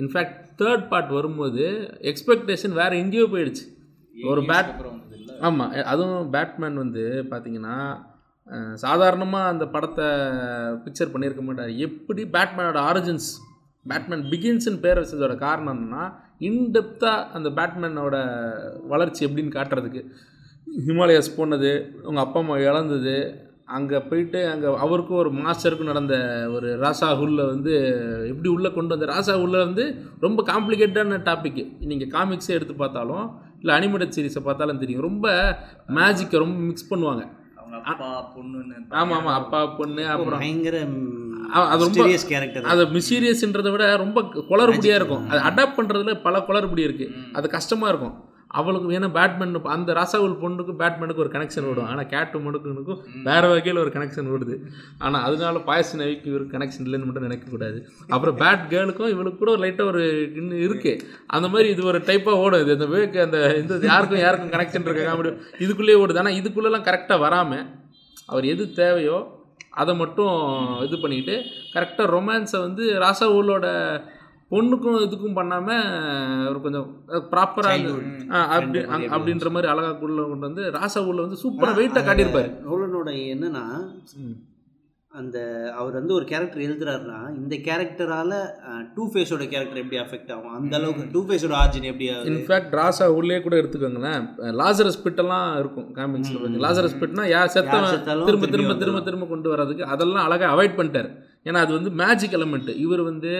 இன்ஃபேக்ட் தேர்ட் பார்ட் வரும்போது எக்ஸ்பெக்டேஷன் வேறு எங்கேயோ போயிடுச்சு. ஒரு பேட் ஆமாம் அதுவும் பேட்மேன் வந்து பார்த்தீங்கன்னா சாதாரணமாக அந்த படத்தை பிக்சர் பண்ணியிருக்க மாட்டார். எப்படி பேட்மேனோட ஆரிஜின்ஸ் பேட்மேன் பிகின்ஸ்னு பேர் வச்சதோட காரணம் என்னன்னா இன்டெப்த்தாக அந்த பேட்மேனோட வளர்ச்சி எப்படின்னு காட்டுறதுக்கு. ஹிமாலயாஸ் போனது அவங்க அப்பா அம்மா இழந்தது அங்கே போயிட்டு அங்கே அவருக்கும் ஒரு மாஸ்டருக்கும் நடந்த ஒரு ராசா ஹுல்ல வந்து எப்படி உள்ளே கொண்டு வந்த ராசா உள்ள வந்து ரொம்ப காம்ப்ளிகேட்டான டாபிக் நீங்கள் காமிக்ஸே எடுத்து பார்த்தாலும் இல்லை அனிமேட்டட் சீரிஸை பார்த்தாலும் தெரியும். ரொம்ப மேஜிக்கை ரொம்ப மிக்ஸ் பண்ணுவாங்க. அவங்க அப்பா பொண்ணுன்னு ஆமாம் ஆமாம் அப்பா பொண்ணு அப்புறம் பயங்கர அது ரொம்ப- சீரியஸ் கேரக்டர் அது மிஸ்டீரியஸ்ன்றதை விட ரொம்ப குளறுபடியாக இருக்கும். அது அடாப்ட் பண்ணுறதுல பல குளறுபடி இருக்குது அது கஷ்டமாக இருக்கும். அவளுக்கு ஏன்னா பேட்மேன் அந்த ராசாவுல் பொண்ணுக்கும் பேட்மேனுக்கு ஒரு கனெக்ஷன் விடும் ஆனால் கேட்டு மனுக்குனுக்கும் வேறு வகையில் ஒரு கனெக்ஷன் விடுது ஆனால் அதனால பாயச நவிக்கு ஒரு கனெக்ஷன் இல்லைன்னு மட்டும் நினைக்கக்கூடாது அப்புறம் பேட் கேர்ளுக்கும் இவளுக்கு கூட ஒரு லைட்டாக ஒரு இன்னும் இருக்குது அந்த மாதிரி இது ஒரு டைப்பாக ஓடும். இது அந்த வேக்கு அந்த இந்த யாருக்கும் யாருக்கும் கனெக்ஷன் இருக்க காமெடி இதுக்குள்ளேயே ஓடுது. ஆனால் இதுக்குள்ளெல்லாம் கரெக்டாக வராமல் அவர் எது தேவையோ அதை மட்டும் இது பண்ணிக்கிட்டு கரெக்டாக ரொமான்ஸை வந்து ராசாவூலோட பொண்ணுக்கும் இதுக்கும் பண்ணாமல் அவர் கொஞ்சம் ப்ராப்பராக அப்படி அப்படின்ற மாதிரி அழகா குள்ள கொண்டு வந்து ராசாவூரில் வந்து சூப்பராக வெயிட்டாக காட்டியிருப்பாரு. நோலனோட என்னன்னா அந்த அவர் வந்து ஒரு கேரக்டர் எழுதுறாருன்னா இந்த கேரக்டரால டூ ஃபேஸோட கேரக்டர் எப்படி அஃபெக்ட் ஆகும்? அந்த அளவுக்கு டூ ஃபேஸோட ஆர்ஜின் எப்படி ஆகுது? இன்ஃபேக்ட் ராசா உள்ளே கூட எடுத்துக்கோங்களேன். லாசரஸ் பிட்டெல்லாம் இருக்கும் காமிக்ஸில் லாசரஸ் பிட்னா யார் செத்தவன் திரும்ப திரும்பி திரும்ப திரும்ப கொண்டு வர்றதுக்கு அதெல்லாம் அழகாக அவாய்ட் பண்ணிட்டார். ஏன்னா அது வந்து மேஜிக் எலமெண்ட் இவர் வந்து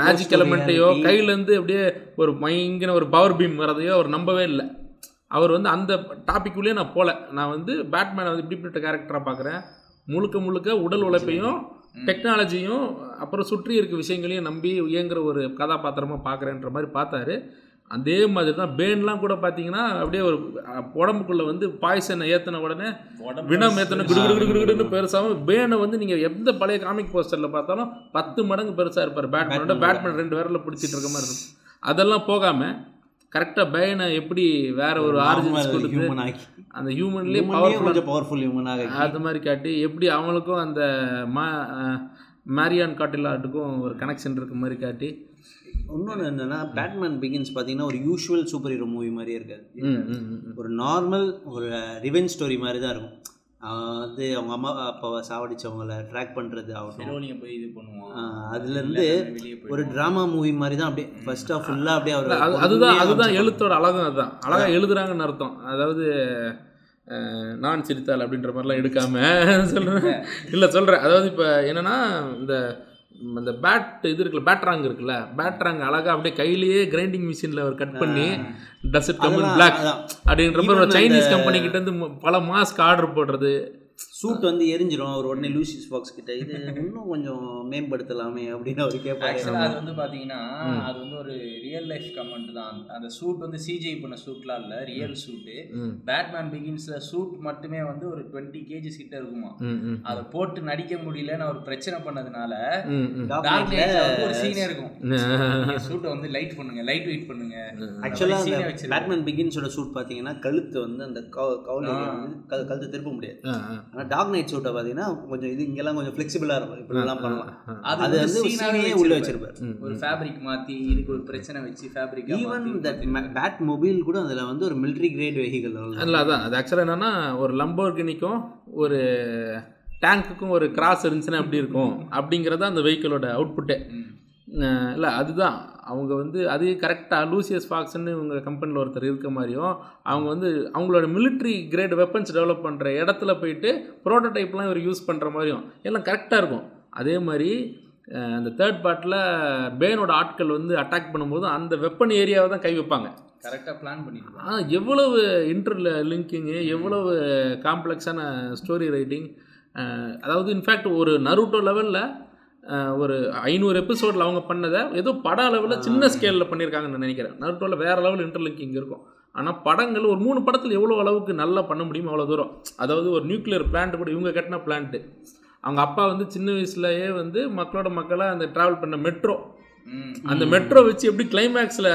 மேஜிக் எலமெண்ட்டையோ. கையிலேருந்து அப்படியே ஒரு பயங்கர ஒரு பவர் பீம் வரதையோ அவர் நம்பவே இல்லை. அவர் வந்து அந்த டாபிக்குள்ளேயே நான் போகல நான் வந்து பேட்மேனை வந்து இப்படிப்பட்ட கேரக்டராக பார்க்குறேன் முழுக்க முழுக்க உடல் உழைப்பையும் டெக்னாலஜியும் அப்புறம் சுற்றி இருக்க விஷயங்களையும் நம்பி இயங்குற ஒரு கதாபாத்திரமாக பார்க்குறேன்ற மாதிரி பார்த்தாரு. அதே மாதிரி தான் பேன்லாம் கூட பார்த்தீங்கன்னா அப்படியே ஒரு உடம்புக்குள்ள வந்து பாய்சனை ஏற்றின உடனே வினம் ஏற்றின குடு குடு குடு குடுன்னு பெருசாகவும் பேனை வந்து நீங்கள் எந்த பழைய காமிக் போஸ்டரில் பார்த்தாலும் பத்து மடங்கு பெருசாக இருப்பார். பேட்மேனோட Batman. பேட்மேன் ரெண்டு விரலில் பிடிச்சிட்டு இருக்க மாதிரி இருக்கும். அதெல்லாம் போகாமல் கரெக்டாக பேனை எப்படி வேற ஒரு ஆரிஜின்ஸ் கொடுத்து அந்த ஹியூமன்லேயே பவர்ஃபுல் ஹியூமன் ஆகி அது மாதிரி காட்டி எப்படி அவங்களுக்கும் அந்த மா மேரியான் காட்டிலாட்டுக்கும் ஒரு கனெக்ஷன் இருக்க மாதிரி காட்டி இன்னொன்று என்னன்னா பேட்மேன் பிகின்ஸ் பார்த்தீங்கன்னா ஒரு யூஷுவல் சூப்பர் ஹீரோ மூவி மாதிரியே இருக்காது. ஒரு நார்மல் ஒரு ரிவெஞ்ச் ஸ்டோரி மாதிரி தான் இருக்கும். வந்து அவங்க அம்மா அப்பாவை சாவடிச்சவங்கள ட்ராக் பண்ணுறது ஆகட்டும். போய் இது பண்ணுவான். ஆஹ் அதுலேருந்து ஒரு ட்ராமா மூவி மாதிரி தான் அப்படியே ஃபர்ஸ்ட் ஆஃப் ஃபுல்லாக அப்படியே அவர் அது அதுதான் அதுதான் எழுத்தோட அழகும் அதுதான். அழகாக எழுதுறாங்கன்னு அர்த்தம். அதாவது நான் சிரித்தாள் அப்படின்ற மாதிரிலாம் எடுக்காம சொல்கிறேன் இல்லை சொல்கிறேன் அதாவது இப்போ என்னன்னா இந்த இந்த பேட் இது இருக்குல்ல பேட்ராங் இருக்குல்ல பேட்ராங் அழகாக அப்படியே கையிலேயே கிரைண்டிங் மிஷினில் அவர் கட் பண்ணி டசட் கம்பன் அதெல்லாம் பிளாக். அப்படின்ற மாதிரி சைனீஸ் அந்த- கம்பெனி கிட்ட இருந்து பல மாஸ்க் ஆர்டர் போடுறது சூட் வந்து எரிஞ்சிரும் அவர் உடனே லூசிஸ் ஃபாக்ஸ் கிட்ட. இது இன்னும் கொஞ்சம் மேம்படுத்தலாமே அப்படின்னு அவர் கேட்பாரு அது வந்து பார்த்தீங்கன்னா அது வந்து ஒரு ரியல் லைஃப் கமெண்ட் தான். அந்த சூட் வந்து சிஜி பண்ண சூட்லாம் இல்லை ரியல் சூட்டு. பேட்மேன் பிகின்ஸில் சூட் மட்டுமே வந்து ஒரு டுவெண்ட்டி கேஜிஸ் கிட்ட இருக்குமா அதை போட்டு நடிக்க முடியலன்னு அவர் பிரச்சனை பண்ணதுனால ஒரு சீனே இருக்கும். சூட்டை வந்து லைட் பண்ணுங்க லைட் வெயிட் பண்ணுங்க. ஆக்சுவலாக. பேட்மேன் பிகின்ஸோட சூட் பார்த்தீங்கன்னா கழுத்து வந்து அந்த கவுல வந்து கழு- கழுத்து திருப்ப முடியாது. ஆனால் டார்க் நைட் சூட்டை பார்த்தீங்கன்னா கொஞ்சம் இது இங்கெல்லாம் கொஞ்சம் ஃப்ளெக்சிபிளாக இருக்கும். இப்படிலாம் பண்ணலாம். அது வந்து சீனையே உள்ள வச்சிருப்பாரு. ஒரு ஃபேப்ரிக் மாத்தி இதுக்கு ஒரு பிரச்சனை வச்சு fabric even that bat mobile கூட அதில் வந்து ஒரு மிலிட்ரி கிரேட் வெஹிக்கல் இல்லை அதான். அது ஆக்சுவலாக என்னன்னா ஒரு லம்போர்கினிக்கும் ஒரு டேங்க்குக்கும் ஒரு கிராஸ் இருந்துச்சுன்னா எப்படி இருக்கும்? அப்படிங்கிறது அந்த வெஹிக்கிளோட அவுட்புட்டே இல்லை அதுதான். அவங்க வந்து அது கரெக்டாக லூசியஸ் ஃபாக்ஸ்னு இவங்க கம்பெனியில் ஒருத்தர் இருக்க மாதிரியும் அவங்க வந்து அவங்களோட military கிரேட் வெப்பன்ஸ் டெவலப் பண்ணுற இடத்துல போயிட்டு ப்ரோட்டோடைப்லாம் இவர் யூஸ் பண்ணுற மாதிரியும் எல்லாம் கரெக்டாக இருக்கும். அதே மாதிரி அந்த தேர்ட் பார்ட்டில் பேனோட ஆட்கள் வந்து அட்டாக் பண்ணும்போது அந்த வெப்பன் ஏரியாவை தான் கை வைப்பாங்க. கரெக்டா பிளான் பண்ணிருப்பாங்க ஆ எவ்வளவு இன்டர் லிங்கிங்கு எவ்வளவு காம்ப்ளெக்ஸான ஸ்டோரி ரைட்டிங் அதாவது இன்ஃபேக்ட் ஒரு நருட்டோ லெவலில் ஒரு ஐநூறு எபிசோடில் அவங்க பண்ணதை ஏதோ பட அளவில் சின்ன ஸ்கேலில் பண்ணியிருக்காங்கன்னு நினைக்கிறேன். நருட்டோவில் வேறு லெவல் இன்டர்லிங்கிங் இருக்கும். ஆனால் படங்கள் ஒரு மூணு படத்தில் எவ்வளோ அளவுக்கு நல்லா பண்ண முடியுமோ அவ்வளோ தூரம். அதாவது ஒரு நியூக்ளியர் பிளான்ட் கூட இவங்க கட்டின பிளான்ட்டு அவங்க அப்பா வந்து சின்ன வயசுலயே வந்து மக்களோட மக்களாக அந்த ட்ராவல் பண்ண மெட்ரோ. அந்த மெட்ரோ வச்சு எப்படி கிளைமேக்ஸில்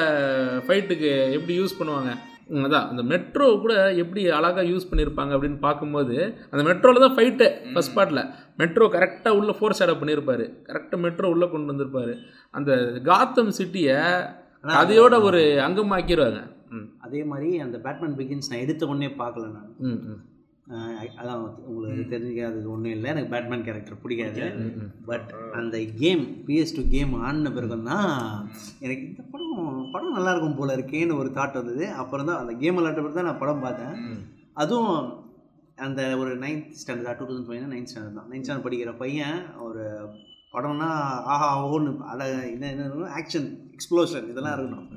ஃபைட்டுக்கு எப்படி யூஸ் பண்ணுவாங்க? அதான் அந்த மெட்ரோ கூட எப்படி அழகாக யூஸ் பண்ணியிருப்பாங்க அப்படின்னு பார்க்கும்போது அந்த மெட்ரோவில் தான் ஃபைட்டு ஃபர்ஸ்ட் பார்ட்டில் மெட்ரோ கரெக்டாக உள்ள ஃபோர்ஸ் ஷேடப் பண்ணியிருப்பாரு கரெக்டாக மெட்ரோ உள்ளே கொண்டு வந்திருப்பாரு. அந்த காத்தம் சிட்டியை கதையோட ஒரு அங்கமாக்கிடுவாங்க ம். அதே மாதிரி அந்த பேட்மேன் பிகின்ஸ் நான் எடுத்த உடனே பார்க்கல நான். அதான் உங்களுக்கு தெரிஞ்சுக்காதது ஒன்றும் இல்லை. எனக்கு பேட்மேன் கேரக்டர் பிடிக்காது. பட் அந்த கேம் பிஎஸ் டூ கேம் ஆடின பிறகு தான் எனக்கு இந்த படம் படம் நல்லா இருக்கும் போல இருக்கேன்னு ஒரு தாட் வந்தது. அப்புறம் தான் அந்த கேம் விளாட்ட பிறகு தான் நான் படம் பார்த்தேன். அதுவும் அந்த ஒரு ninth standard two thousand five ninth standard தான். நைன்த் ஸ்டாண்டர்ட் படிக்கிற பையன் ஒரு படம்னா ஆஹா ஓன்னு அட என்ன என்ன ஆக்ஷன் எக்ஸ்ப்ளோஷன் இதெல்லாம் இருக்கணும்.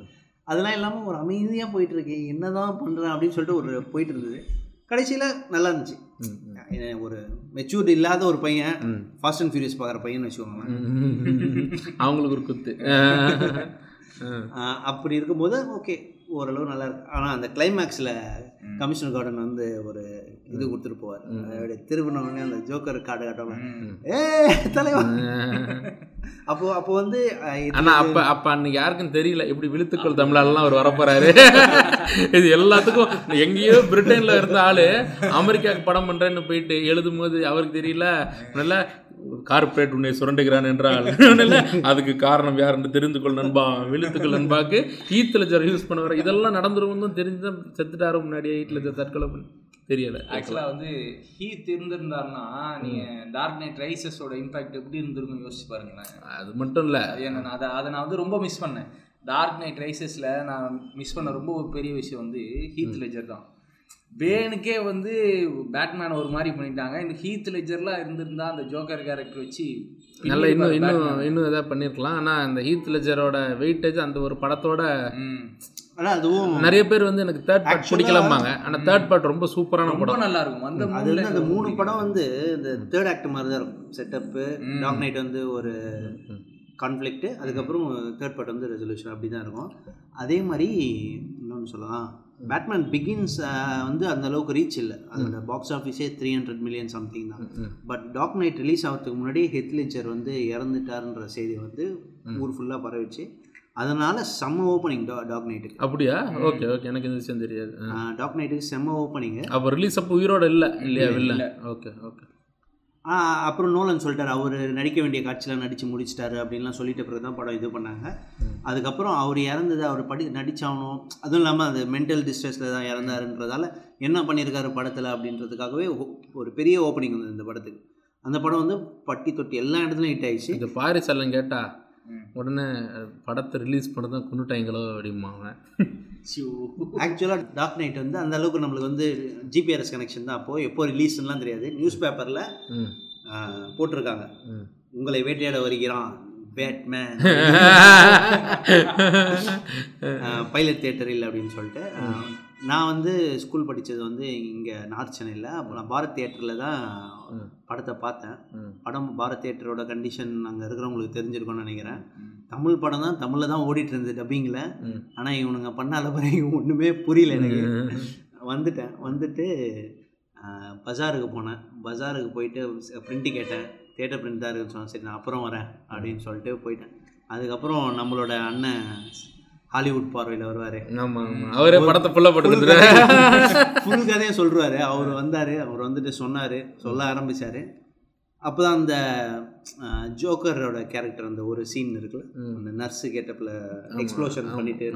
அதெல்லாம் இல்லாமல் ஒரு அமைதியாக போயிட்டு இருக்கு என்னதான் பண்ணுறேன் அப்படின்னு சொல்லிட்டு ஒரு போயிட்டு இருந்தது. கடைசியில் நல்லா இருந்துச்சு. ஒரு மெச்சூர்டு இல்லாத ஒரு பையன். ஃபாஸ்ட் அண்ட் ஃபியூரியஸ் பார்க்குற பையன் வச்சுக்கோங்களேன். அவங்களுக்கு ஒரு குத்து. அப்படி இருக்கும்போது ஓகே ஓரளவு நல்லா இருக்கு. ஆனால் அந்த கிளைமேக்ஸில் கமிஷனர் கார்டன் வந்து ஒரு இது கொடுத்துட்டு போவார். அப்படியே திரும்பின உடனே அந்த ஜோக்கர் கார்டு காட்டுவாங்க. ஏ தலைவா. அப்போ அப்போ வந்து ஆனா அப்ப அப்ப அன்னைக்கு யாருக்கும் தெரியல எப்படி விழுத்துக்கள் தமிழாலாம் அவர் வரப்போறாரு. இது எல்லாத்துக்கும் எங்கேயோ பிரிட்டன்ல இருந்த ஆளு அமெரிக்காவுக்கு படம் பண்றேன்னு போயிட்டு எழுதும் போது அவருக்கு தெரியல. நல்ல கார்பரேட் உன்னை சுரண்டுகிறான் என்றால் அதுக்கு காரணம் யாருன்னு தெரிந்து கொள் நண்பா. விழுத்துக்கள் நண்பாக்கு. ஈத் லெஜர் யூஸ் பண்ண வர இதெல்லாம் நடந்துருவோம் தெரிஞ்சு செத்துட்டாரு முன்னாடியே. லெஜர் தற்கொலை பண்ணி. தெரியல. ஆக்சுவலாக வந்து ஹீத் இருந்திருந்தாருன்னா நீங்க டார்க் நைட் ரைசஸோட இம்பாக்ட் எப்படி இருந்திருக்கும் யோசிச்சு பாருங்களேன். அது மட்டும் இல்ல. என்ன அதை அதை நான் வந்து ரொம்ப மிஸ் பண்ணேன். டார்க் நைட் ரைசஸில் நான் மிஸ் பண்ண ரொம்ப ஒரு பெரிய விஷயம் வந்து ஹீத் லெஜர் தான். பேனுக்கே வந்து பேட்மேன் ஒரு மாதிரி பண்ணிட்டாங்க. இந்த ஹீத் லெஜர்லாம் இருந்திருந்தா அந்த ஜோக்கர் கேரக்டர் வச்சு நல்ல இன்னும் இன்னும். இன்னும் எதாவது பண்ணியிருக்கலாம் ஆனால் அந்த ஹீத் லெஜரோட வெயிட்டேஜ் அந்த ஒரு படத்தோட. ஆனால் அதுவும் நிறைய பேர் வந்து எனக்கு தேர்ட் பார்ட் பிடிக்கலாமாங்க ஆனால் தேர்ட் பார்ட் ரொம்ப சூப்பரான ரொம்ப படம். நல்லா இருக்கும் அந்த அது வந்து அந்த மூணு படம் வந்து இந்த தேர்ட் ஆக்ட் மாதிரி தான் இருக்கும் செட்டப்பு. டாக் நைட் வந்து ஒரு கான்ஃப்ளிக்ட்டு அதுக்கப்புறம் தேர்ட் பார்ட் வந்து ரெசல்யூஷன் அப்படி தான் இருக்கும். அதே மாதிரி இன்னொன்று சொல்லலாம். பேட்மேன் பிகின்ஸ் வந்து அந்த அளவுக்கு ரீச் இல்லை. அதோட பாக்ஸ் ஆஃபீஸே த்ரீ ஹண்ட்ரட் மில்லியன் சம்திங் தான். பட் டாக் நைட் ரிலீஸ் ஆகிறதுக்கு முன்னாடி ஹெத்லிச்சர் வந்து இறந்துட்டாருன்ற செய்தி வந்து ஊர் ஃபுல்லாக பரவிச்சு அதனால செம்ம ஓப்பனிங் டா டாக் நைட்டுக்கு அப்படியா? ஓகே ஓகே எனக்கு இந்த விஷயம் தெரியாது. டாக் நைட்டுக்கு செம்ம ஓப்பனிங்கு அப்போ ரிலீஸ் அப்போ உயிரோட இல்லை? இல்லையா இல்லை ஓகே ஓகே அப்புறம் நோலன் சொல்லிட்டாரு. அவர் நடிக்க வேண்டிய காட்சியெலாம் நடித்து முடிச்சிட்டாரு அப்படின்லாம் சொல்லிட்ட பிறகு தான் படம் இது பண்ணாங்க. அதுக்கப்புறம் அவர் இறந்தது அவர் படி நடிச்சாகணும் அதுவும் இல்லாமல் அது மென்டல் டிஸ்ட்ரெஸில் தான் இறந்தாருன்றதால என்ன பண்ணியிருக்காரு படத்தில் அப்படின்றதுக்காகவே ஒரு பெரிய ஓப்பனிங் வந்தது இந்த படத்துக்கு. அந்த படம் வந்து பட்டி தொட்டி எல்லா இடத்துலையும் ஹிட் ஆயிடுச்சு. இந்த பாரிஸ் எல்லாம் கேட்டா ம். உடனே படத்தை ரிலீஸ் பண்ண தான் கொண்டுட்டாங்களோ அப்படிம்பாங்க சியூ. ஆக்சுவலாக டாக் நைட் வந்து அந்த அளவுக்கு நம்மளுக்கு வந்து ஜிபிஆர்எஸ் கனெக்ஷன் தான். அப்போது எப்போ ரிலீஸ்லாம் தெரியாது. நியூஸ் பேப்பரில் ம் போட்டிருக்காங்க. உங்களை வேட்டையாட வருகிறான் பேட்மேன் பைலட் தியேட்டரில் அப்படின்னு சொல்லிட்டு நான் வந்து ஸ்கூல் படித்தது வந்து இங்கே நார்த் சென்னையில். அப்போ நான் பாரத் தியேட்டரில் தான். படத்தை பார்த்தேன். படம் பாரத் தியேட்டரோட கண்டிஷன் அங்கே இருக்கிறவங்களுக்கு தெரிஞ்சிருக்கும்னு நினைக்கிறேன். தமிழ் படம் தான் தமிழில் தான் ஓடிட்டு இருந்தது டப்பிங்கில். ஆனால் இவனுங்க பண்ண அளவு ஒன்றுமே புரியல எனக்கு. வந்துட்டேன். வந்துட்டு பஜாருக்கு போனேன். பஜாருக்கு போயிட்டு பிரிண்ட்டு கேட்டேன். தேட்டர் பிரிண்ட் தான் இருக்குன்னு சொன்னேன். சரி நான் அப்புறம் வரேன் அப்படின்னு சொல்லிட்டு போயிட்டேன். அதுக்கப்புறம் நம்மளோட அண்ணன் ஹாலிவுட் பார்வையில் வருவார். ஆமா ஆமா. அவரே படத்தை ஃபுல்லாக போட்டு ஃபுல் கதையும் சொல்கிறாரு அவர் வந்தார் அவர் வந்துட்டு சொன்னார் சொல்ல ஆரம்பிச்சாரு. அப்போ தான் அந்த ஜோக்கரோட கேரக்டர் அந்த ஒரு சீன் இருக்குல்ல. அந்த நர்ஸு கேட்டப்பில் எக்ஸ்ப்ளோஷன் பண்ணிட்டு